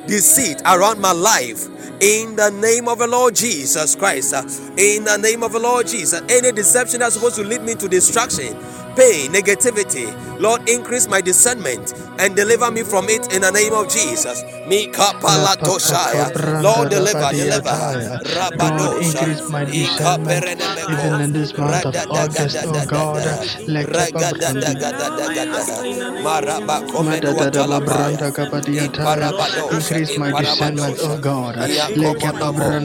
deceit around my life. In the name of the Lord Jesus Christ. uh, In the name of the Lord Jesus. Any deception that's supposed to lead me to destruction, pain, negativity. Lord, increase my discernment and deliver me from it in the name of Jesus. Lord, deliver, deliver. Rabadosha.
increase my discernment even in this month of August, oh God. Increase my discernment, oh God.
Iakomonomo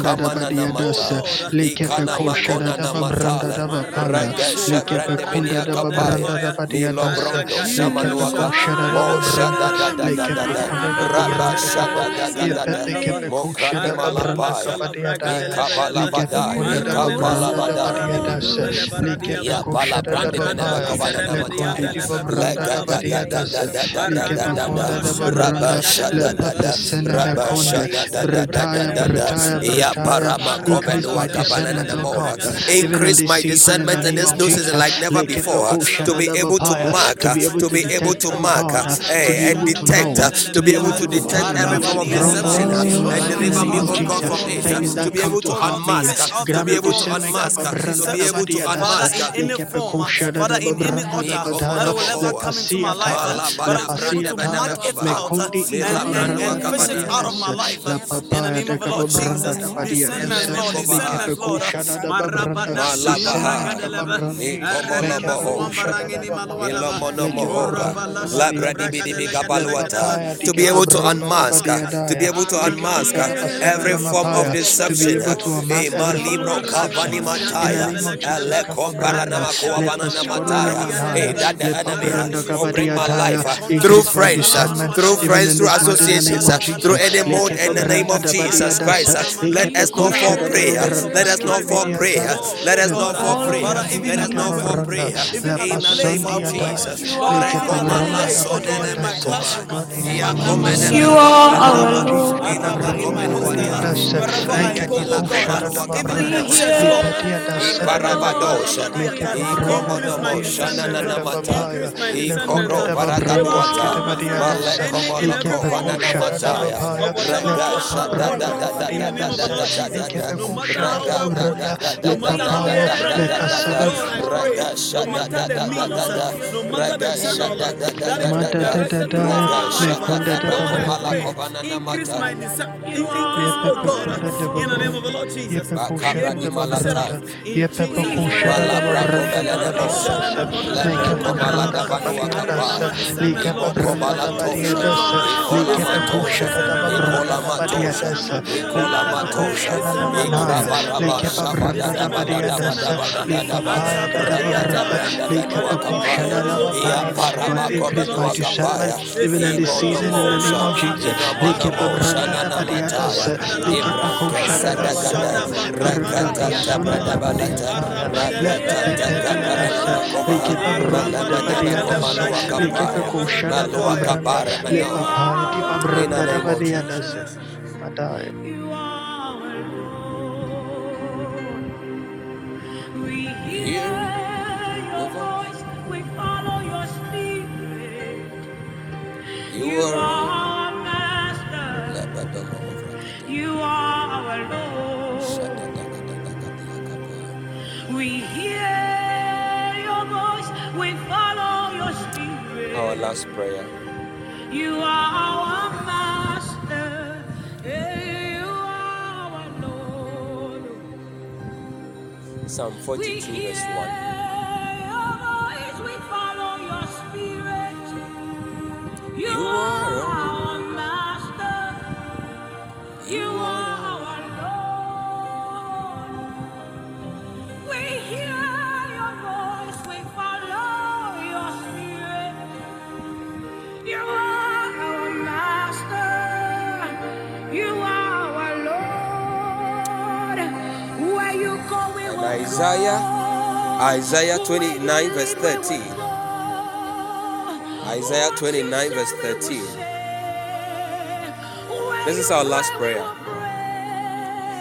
Shada da da da da shada da da da da. Da da da da da da da shada da da. da da
Increase my discernment,
Increase
this
new season like never before. To be able to mark,
To be able
to mark,
uh, to be
and
able to
detect, uh,
to
to be
be
able
able
to
to
detect every form of deception uh, and
in the
deliver me,
name of
oh God,
Jesus.
from it. uh,
Things
To
that
be
come
able
to
to unmask, uh, to be able to
discernment,
unmask, uh, to be able to unmask. uh,
lekepakusha da babranda da badaya,
Ikomonomohoa.
lepasiataya,
Malabada brande
lepasiataya,
benemekoba.
Mekundi
Mila
idaba
brandua
branda da
kabananamo.
badiadas, la papaya da kaba branda da badiadas,
Menemekobaha.
likepe kusha da babranda,
Malabaha.
discernment kaba branda, lekepe kusha
Mikomolomohosha.
da babaya, lekepe
Ilomonomohora.
Branda da badiadas, le
Labradibidibigabaluata.
papaya
To be able to unmask, to be able to unmask every form of
mapaya, to be
deception.
able to unmask every form of
malibro
deception. In the
kabanimataya.
name of Jesus, kapa branda, le pascona
Elekombaranamakoabananamataya.
manaya,
the enemy
pabranda
will bring my
kabadiataya,
through friends, uh, through friends, through
this month in the name
associations, uh, through any mode in the name of Jesus Christ. uh, Let us not fall prey. Let us not fall prey. Let us not fall prey. Let us not fall prey. In the name of Jesus.
Leke
Rekomama
pabranda da
sonene
badiadas.
mekoba.
God, increase my
Iakomene
You are
in the
mekobalata.
name
our
of Jesus.
Ina
Kapabranda
Lord.
da da da da da da. God
Parama
increase my
Kobenua Kapaya,
even in this season in the name of Jesus.
Inomono
Leke
Mosha
babranda da
Nana Mataya,
badiadasa. Leke pe
Ibrante
koshada da
Sadagada,
babaya.
Rakata
Braka sona
Tabrada
na
Balata,
badiataya. Lepe
Rakata
pekedia dasa.
Takapanamakoba,
Leke babranda da
Malamaneme
badiadasa.
Komalua
Leke pe
Kapaya,
koshada da
Malua
babranda.
Kabara
Lepa
Meno.
paya di
In the
babranda
of Jesus.
You
You
are our master, you are our Lord. We hear your voice, we follow your spirit.
Our last prayer.
You are our master, you are our Lord.
Psalm 42, verse 1.
You are our master. You are our Lord. We hear your voice. We follow your spirit. You are our master. You are our Lord.
Where you go, we will go. Isaiah 29, verse 13. Isaiah 29, verse 13. This is our last prayer.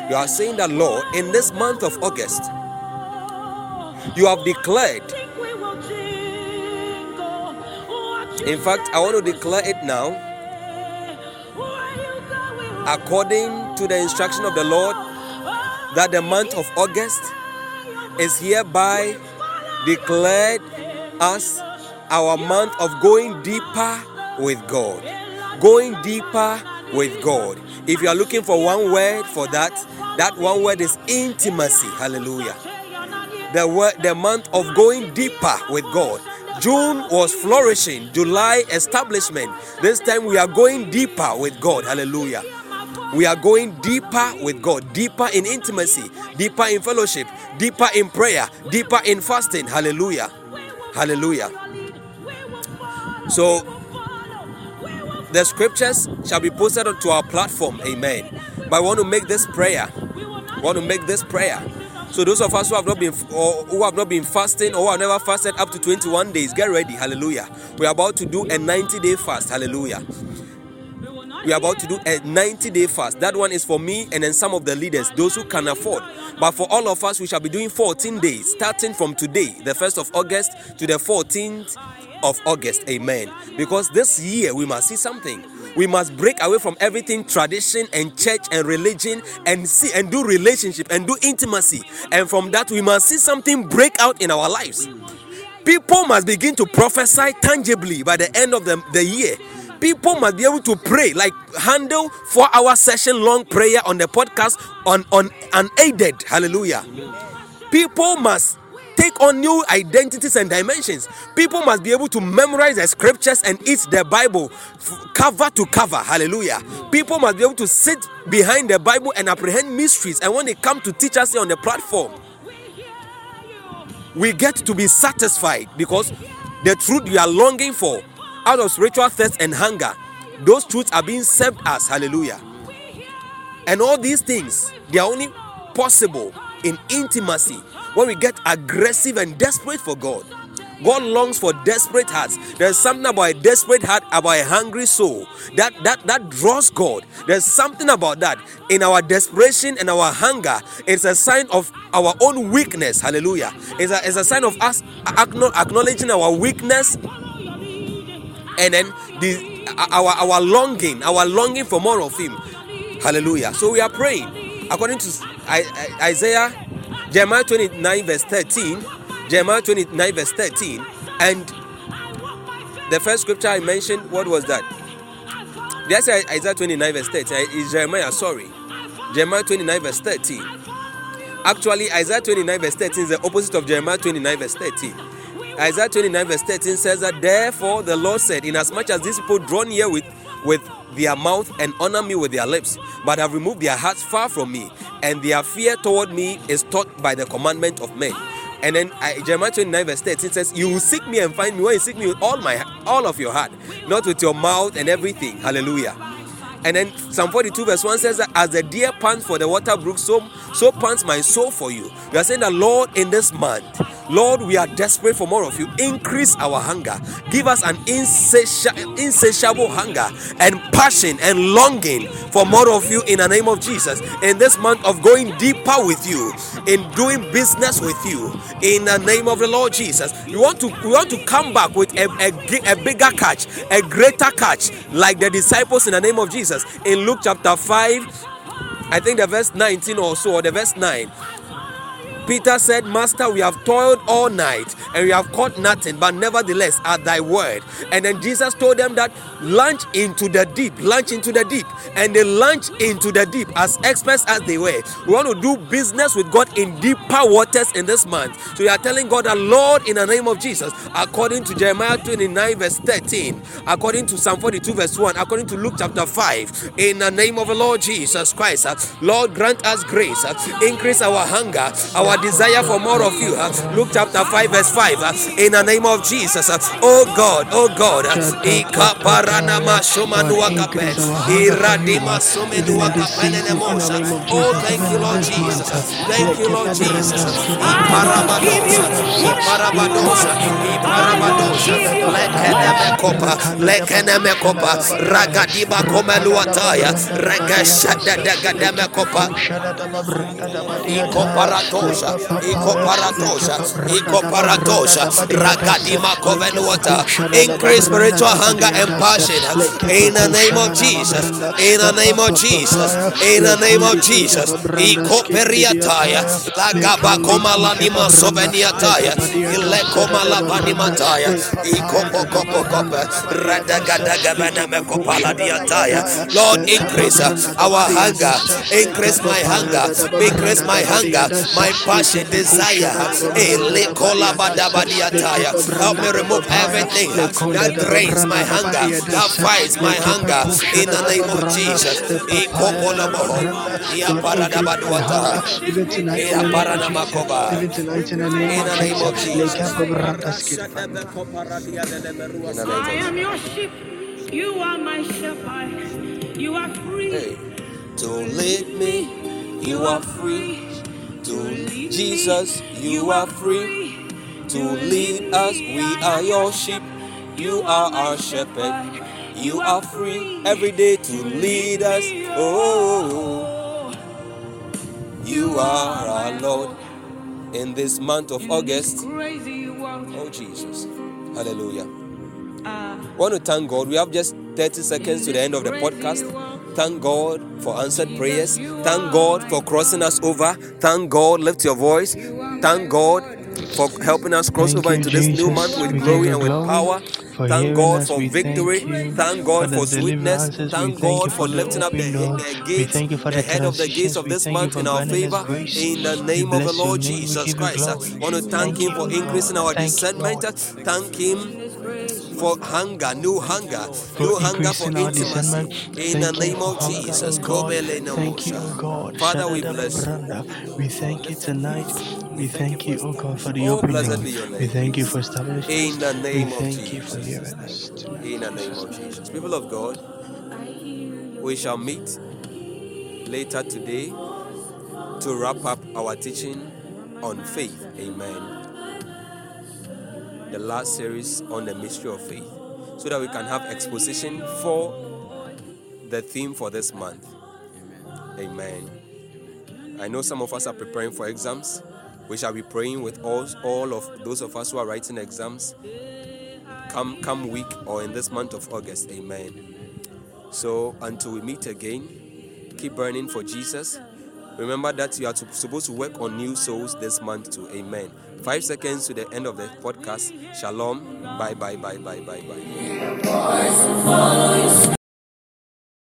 You are saying that, Lord, in this month of August, you have declared. In fact, I want to declare it now. According to the instruction of the Lord, that the month of August is hereby declared as our month of going deeper with God. Going deeper with God. If you are looking for one word for that, that one word is intimacy. Hallelujah. The word, the month of going deeper with God. June was flourishing, July establishment. This time we are going deeper with God. Hallelujah. We are going deeper with God, deeper in intimacy, deeper in fellowship, deeper in prayer, deeper in fasting. Hallelujah. Hallelujah. So, the scriptures shall be posted onto our platform. Amen. But I want to make this prayer. I want to make this prayer. So those of us who have not been or who have not been fasting or have never fasted up to 21 days, get ready. Hallelujah. We are about to do a 90 day fast. Hallelujah. We are about to do a 90 day fast. That one is for me and then some of the leaders, those who can afford. But for all of us, we shall be doing 14 days, starting from today, the 1st of August to the 14th of August. Amen. Because this year we must see something. We must break away from everything tradition and church and religion and see and do relationship and do intimacy. And from that we must see something break out in our lives. People must begin to prophesy tangibly by the end of the, the year. People must be able to pray, like handle four hour session long prayer on the podcast on, on unaided. Hallelujah. People must take on new identities and dimensions. People must be able to memorize the scriptures and eat the Bible f- cover to cover. Hallelujah. People must be able to sit behind the Bible and apprehend mysteries. And when they come to teach us here on the platform, we get to be satisfied because the truth we are longing for out of spiritual thirst and hunger, those truths are being served us. Hallelujah. And all these things, they are only possible in intimacy when we get aggressive and desperate for God. God longs for desperate hearts. There's something about a desperate heart, about a hungry soul that that that draws God. There's something about that in our desperation and our hunger. It's a sign of our own weakness. Hallelujah. It's a, it's a sign of us acknowledging our weakness and then the our our longing, our longing for more of Him. Hallelujah. So we are praying according to Isaiah, Jeremiah 29 verse 13. Jeremiah 29 verse 13 and the first scripture I mentioned what was that say Isaiah 29 verse 13 is Jeremiah sorry Jeremiah 29 verse 13 actually Isaiah 29 verse 13 is the opposite of Jeremiah 29 verse 13 Isaiah 29 verse 13 says that therefore the Lord said inasmuch as these people draw near with with their mouth and honor me with their lips but have removed their hearts far from me and their fear toward me is taught by the commandment of men and then uh, Jeremiah 29 verse 13 says, You will seek me and find me when you seek me with all my all of your heart, not with your mouth and everything. Hallelujah. And then Psalm 42 verse 1 says that as the deer pants for the water brook, so so pants my soul for you. You are saying that Lord, in this month, Lord, we are desperate for more of you. Increase our hunger. Give us an insati- insatiable hunger and passion and longing for more of you in the name of Jesus. In this month of going deeper with you, in doing business with you, in the name of the Lord Jesus. We want to we want to come back with a, a, a bigger catch, a greater catch, like the disciples in the name of Jesus. In Luke chapter 5, I think the verse 19 or so, or the verse 9. Peter said, Master, we have toiled all night and we have caught nothing, but nevertheless, at thy word. And then Jesus told them that launch into the deep, launch into the deep. And they launched into the deep as experts as they were. We want to do business with God in deeper waters in this month. So we are telling God that, Lord, in the name of Jesus, according to Jeremiah 29, verse 13, according to Psalm 42, verse 1, according to Luke chapter 5, in the name of the Lord Jesus Christ, Lord, grant us grace, increase our hunger, our our desire for more of you. uh, Luke chapter 5, verse 5. uh, In the name of Jesus. uh, Oh God, oh God. uh, Ikaparanama shomanua kape, iradima sumenua kapenenemosa. Oh, thank you, Lord Jesus. Thank you, Lord Jesus. Iparabadosa, iparabadosa, iparabadosa. Lekenemekopa, lekenemekopa, ragadiba komeluataya, regeshadadagademe Ikoparatosha, Ikoparatosha, Ikoparatosha, Ragadima Kovenuata. Increase spiritual hunger and passion in the name of Jesus. In the name of Jesus. In the name of Jesus. Ikoperiataya, Lagaba Komalanima Soveniataya, Ilekomalabanimataya, Ikopokopokope, Radagadaganamekopaladiataya. Lord, increase uh, our hunger, increase my hunger, increase my hunger, my passion, desire. Eh, lekolabadabadiataya. Help me remove everything uh, that drains my hunger, that fights my hunger in the name of Jesus.
Even tonight, in the name of Jesus. Even tonight, in the name
In
of
the name of
Jesus.
Jesus.
Lekakobrataskid.
In the name
I am your sheep. You are my shepherd. You are free.
Hey. To lead me, you are free. To lead Jesus, you are free. To lead us, we are your sheep. You are our shepherd. You are free every day to lead us. Oh, you are our Lord. In this month of August,
Crazy you are.
oh Jesus, hallelujah. want to thank God. We have just 30 seconds to the end of the podcast. Thank God for answered prayers. Thank God for crossing us over. Thank God. Lift your voice. Thank God for helping us cross
Thank
over
you,
into this new month with
We
glory
you
and with
glory
power.
for
Thank
hearing
God
us.
for
We
victory.
thank you
Thank God
for
for sweetness.
deliverances. We
Thank
thank you
God
for
for
the
lifting up the,
open
the
We
gates,
thank you for
the
the
head of the gates
transitions.
of
We
this
thank you
month
for
in our favor.
grace.
In the
We
name of the
bless your
Lord
name. We
Jesus
give you
Christ. I
glory.
want to thank
Thank
Him
you,
for
Lord.
increasing our
Thank you,
discernment.
Lord.
Thank Him for hunger, new hunger, new hunger for intimacy. In the name of Jesus.
Thank you, oh God.
Father, we bless you.
We thank you tonight. We thank you, oh God, for the
Oh,
open
blessed
door.
be your
We thank you for establishing.
In the
We
name of
thank you for
Jesus.
hearing us tonight.
In the name of Jesus. People of God, we shall meet later today to wrap up our teaching on faith. Amen. The last series on the mystery of faith. So that we can have exposition for the theme for this month. Amen. I know some of us are preparing for exams. We shall be praying with all, all of those of us who are writing exams come come week or in this month of August. Amen. So until we meet again, keep burning for Jesus. Remember that you are supposed to work on new souls this month too. Amen. Five seconds to the end of the podcast. Shalom. Bye bye bye bye bye bye.